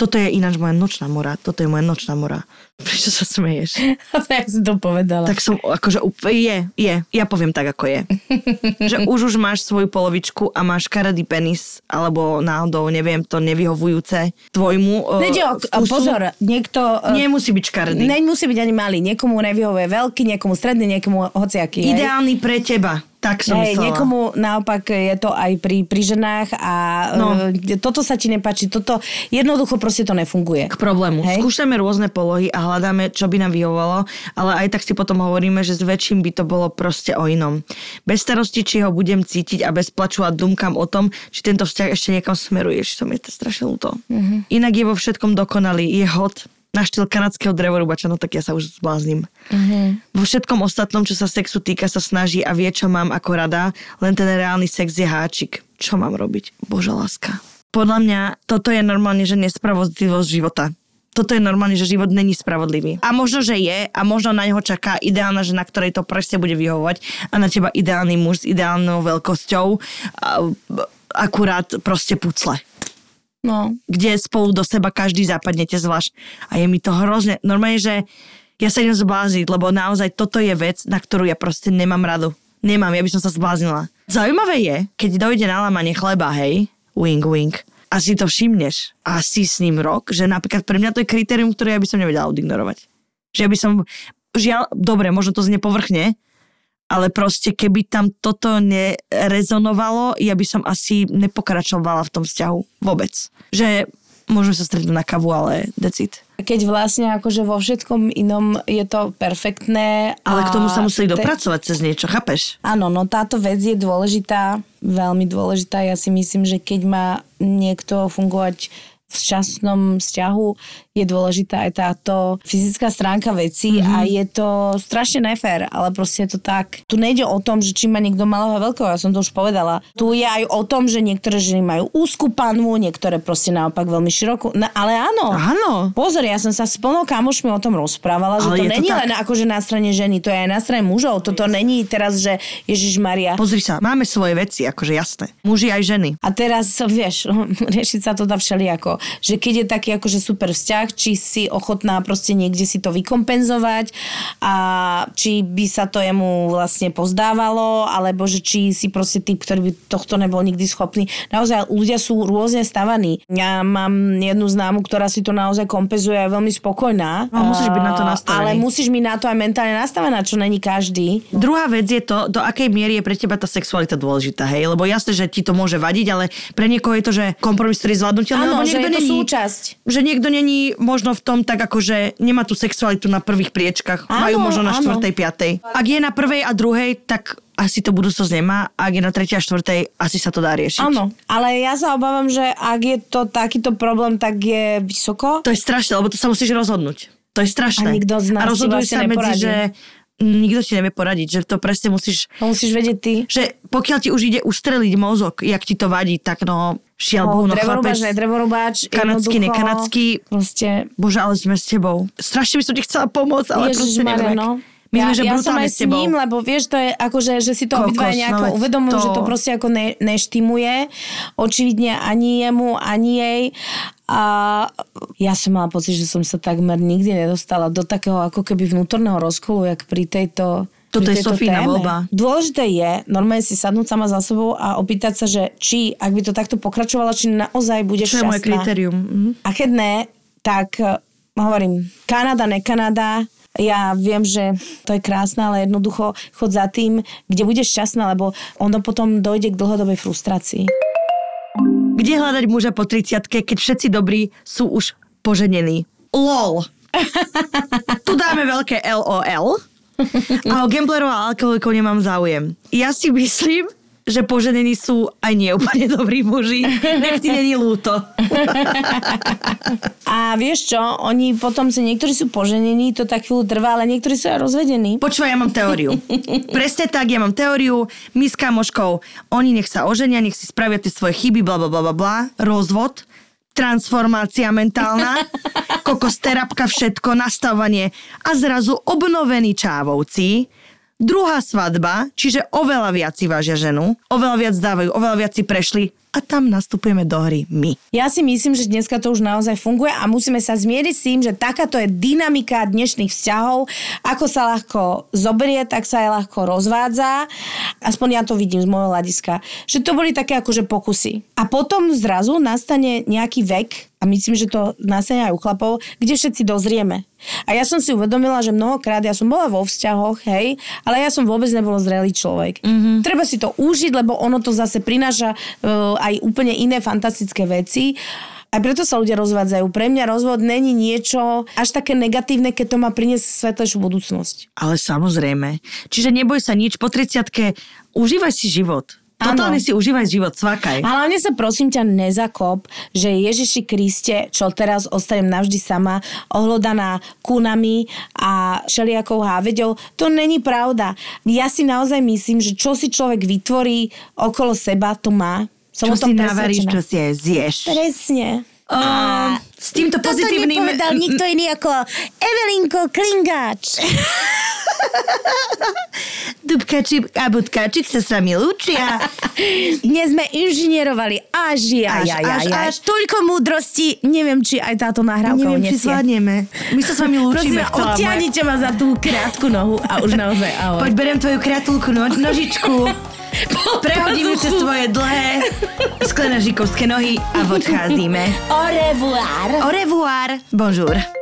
toto je ináč moja nočná mora. Toto je moja nočná mora. Prečo sa smeješ? [laughs] tak si to povedala. Tak som akože je, je. Ja poviem tak, ako je. [laughs] že už už máš svoju polovičku a máš karadý penis, alebo náhodou, neviem, to nevyhovujúce tvojmu uh, Nede o, a pozor, niekto... e, Nemusí byť škaredý. Nemusí byť ani malý. Niekomu nevyhovuje veľký, niekomu stredný, niekomu hociaký. Hej? Ideálny pre teba. Tak som myslela. niekomu naopak je to aj pri, pri ženách a No. no. toto sa ti nepáči, toto jednoducho proste to nefunguje. k problému. Hej. Skúšame rôzne polohy a hľadáme, čo by nám vyhovovalo, ale aj tak si potom hovoríme, že s väčším by to bolo proste o inom. Bez starosti, či ho budem cítiť a bez plaču a dumkám o tom, či tento vzťah ešte niekam smeruje, či to mi je to strašne ľúto. Mm-hmm. Inak je vo všetkom dokonalý, je hot, na štýl kanadského drevorubača, no tak ja sa už zbláznim. Mm-hmm. Vo všetkom ostatnom, čo sa sexu týka, sa snaží a vie, čo mám ako rada, len ten reálny sex je háčik. Čo mám robiť? Boža láska. Podľa mňa toto je normálne, že nespravodlivosť života. Toto je normálne, že život není spravodlivý. A možno, že je a možno na neho čaká ideálna žena, ktorej to presne bude vyhovovať a na teba ideálny muž s ideálnou veľkosťou akurát proste pucle No. kde spolu do seba každý zapadnete zvlášť. A je mi to hrozne, normálne, že ja sa idem zblázniť, lebo naozaj toto je vec, na ktorú ja proste nemám radu. Nemám, ja by som sa zbláznila. Zaujímavé je, keď dojde na lámanie chleba, hej, wink, wink, a si to všimneš a si s ním rok, že napríklad pre mňa to je kritérium, ktoré ja by som nevedela odignorovať. Že ja by som, žiaľ, dobre, možno to znie povrchne, ale proste keby tam toto nerezonovalo, ja by som asi nepokračovala v tom vzťahu vôbec. Že môžeme sa stretnúť na kavu, ale decid. Keď vlastne akože vo všetkom inom je to perfektné. Ale k tomu sa museli te- dopracovať cez niečo, chápeš? Áno, no táto vec je dôležitá, veľmi dôležitá. Ja si myslím, že keď má niekto fungovať v šťastnom vzťahu, je dôležitá aj táto fyzická stránka veci mm-hmm. a je to strašne nefér, ale proste je to tak. Tu nejde o tom, že či má niekto malého a veľkého, ja som to už povedala. Tu je aj o tom, že niektoré ženy majú úzkú panvu, niektoré proste naopak veľmi širokú. No, ale áno. Áno. Pozor, ja som sa s plnou kamošmi o tom rozprávala, že Ale to není tak. len akože na strane ženy, to je aj na strane mužov. Toto není teraz, že Ježiš Maria. Pozri sa, máme svoje veci, akože jasné. Muži aj ženy. A teraz, vieš, [laughs] riešiť sa to dá všelijako. Že keď je taký akože super vzťah, či si ochotná proste niekde si to vykompenzovať a či by sa to jemu vlastne pozdávalo, alebo že či si proste typ, ktorý by tohto nebol nikdy schopný. Naozaj ľudia sú rôzne stavaní. Ja mám jednu známu, ktorá si to naozaj kompenzuje a je veľmi spokojná. No, musíš byť na to nastavený. Ale musíš byť na to aj mentálne nastavená, čo není každý. Druhá vec je to, do akej miery je pre teba tá sexualita dôležitá, hej? Lebo jasné, že ti to môže vadiť, ale pre niekoho je to, že kompromis, ktorý je zvládnutelný, Áno, lebo že niekto je to súčasť. že niekto není možno v tom tak ako, že nemá tú sexualitu na prvých priečkach, Áno, majú možno na áno. štvrtej, piatej. Ak je na prvej a druhej, tak asi to budúcnosť nemá, ak je na tretej a štvrtej, asi sa to dá riešiť. Áno, ale ja sa obávam, že ak je to takýto problém, tak je vysoko. To je strašné, lebo to sa musíš rozhodnúť. To je strašné. A nikto z nás a rozhodujú vlastne sa medzi, neporadí. že nikto ti nevie poradiť, že to presne musíš To musíš vedieť ty. že pokiaľ ti už ide ustreliť mozog, jak ti to vadí, tak no šial Bohu, no drevorubáč, chlapec, nedrevorubáč. kanadský, jednoducho nekanadský, Proste, bože, ale sme s tebou. Strašne by som ti chcela pomôcť, ale proste neviem. Ježišmarja, jak. no. My ja, že ja som aj s s ním, lebo vieš, to je akože, že si to Kokos, obidvaja no nejako veď uvedomujú, to- že to proste ako ne, neštimuje. Očividne ani jemu, ani jej. A ja som mala pocit, že som sa takmer nikdy nedostala do takého ako keby vnútorného rozkolu, jak pri tejto Toto je Sofína voľba. Dôležité je normálne si sadnúť sama za sebou a opýtať sa, že či, ak by to takto pokračovalo, či naozaj budeš Čo je moje šťastná. kritérium? Mhm. A keď ne, tak eh, hovorím, Kanada, ne Kanada, ja viem, že to je krásne, ale jednoducho chod za tým, kde budeš šťastná, lebo ono potom dojde k dlhodobej frustrácii. Kde hľadať muža po 30 keď všetci dobrí sú už poženení? LOL. [laughs] tu dáme veľké LOL. A o gamblerov a alkoholikov nemám záujem. Ja si myslím, že poženení sú aj nie úplne dobrí muži. Nech ti není lúto. A vieš čo, oni potom si, niektorí sú poženení, to tak chvíľu trvá, ale niektorí sú aj rozvedení. Počúvaj, ja mám teóriu. Presne tak, ja mám teóriu. My s kamoškou, oni nech sa oženia, nech si spravia tie svoje chyby, bla bla bla bla bla, rozvod, transformácia mentálna, kokos terapka, všetko, nastavanie a zrazu obnovení čávovci, druhá svadba, čiže oveľa viac si vážia ženu, oveľa viac dávajú, oveľa viac si prešli a tam nastupujeme do hry my. Ja si myslím, že dneska to už naozaj funguje a musíme sa zmieriť s tým, že takáto je dynamika dnešných vzťahov. Ako sa ľahko zoberie, tak sa aj ľahko rozvádza. Aspoň ja to vidím z môjho hľadiska. Že to boli také akože pokusy. A potom zrazu nastane nejaký vek, a myslím, že to násenia aj u chlapov, kde všetci dozrieme. A ja som si uvedomila, že mnohokrát ja som bola vo vzťahoch, hej, ale ja som vôbec nebol zrelý človek. Mm-hmm. Treba si to užiť, lebo ono to zase prináša uh, aj úplne iné fantastické veci. A preto sa ľudia rozvádzajú. Pre mňa rozvod není niečo až také negatívne, keď to má priniesť svetlejšiu budúcnosť. Ale samozrejme. Čiže neboj sa nič, po 30 užívaj si život. Totálne si užívaj život, svakaj. Hlavne sa prosím ťa nezakop, že Ježiši Kriste, čo teraz ostanem navždy sama, ohlodaná kunami a šeliakou háveďou, to není pravda. Ja si naozaj myslím, že čo si človek vytvorí okolo seba, to má. Som čo si navaríš, čo si aj zješ. Presne. Um, s týmto pozitívnym... Toto nepovedal nikto iný ako Evelinko Klingáč. [laughs] Dubkačík a Budkačík sa s vami lúčia. [laughs] Dnes sme inžinierovali až, až, až, až, až. Toľko múdrosti, neviem, či aj táto nahrávka Neviem, uniesie. či zvládneme. My sa s vami lúčime. Prosím, odtiahnite ma za tú krátku nohu a už naozaj [laughs] ahoj. Poď beriem tvoju krátulku no, nožičku. [laughs] Prehodíme cez svoje dlhé sklenažikovské nohy a odcházíme. Au revoir. Au revoir. Bonjour.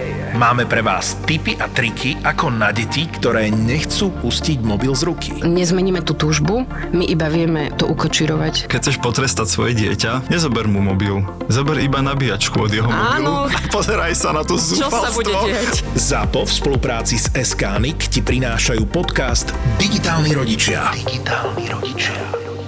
Máme pre vás tipy a triky, ako na deti, ktoré nechcú pustiť mobil z ruky. Nezmeníme tú túžbu, my iba vieme to ukočírovať. Keď chceš potrestať svoje dieťa, nezober mu mobil. Zober iba nabíjačku od jeho mobilu Áno. a pozeraj sa na to Čo zúfalstvo. sa bude? ZAPO v spolupráci s SKNIC ti prinášajú podcast Digitálni rodičia. Digitálni rodičia.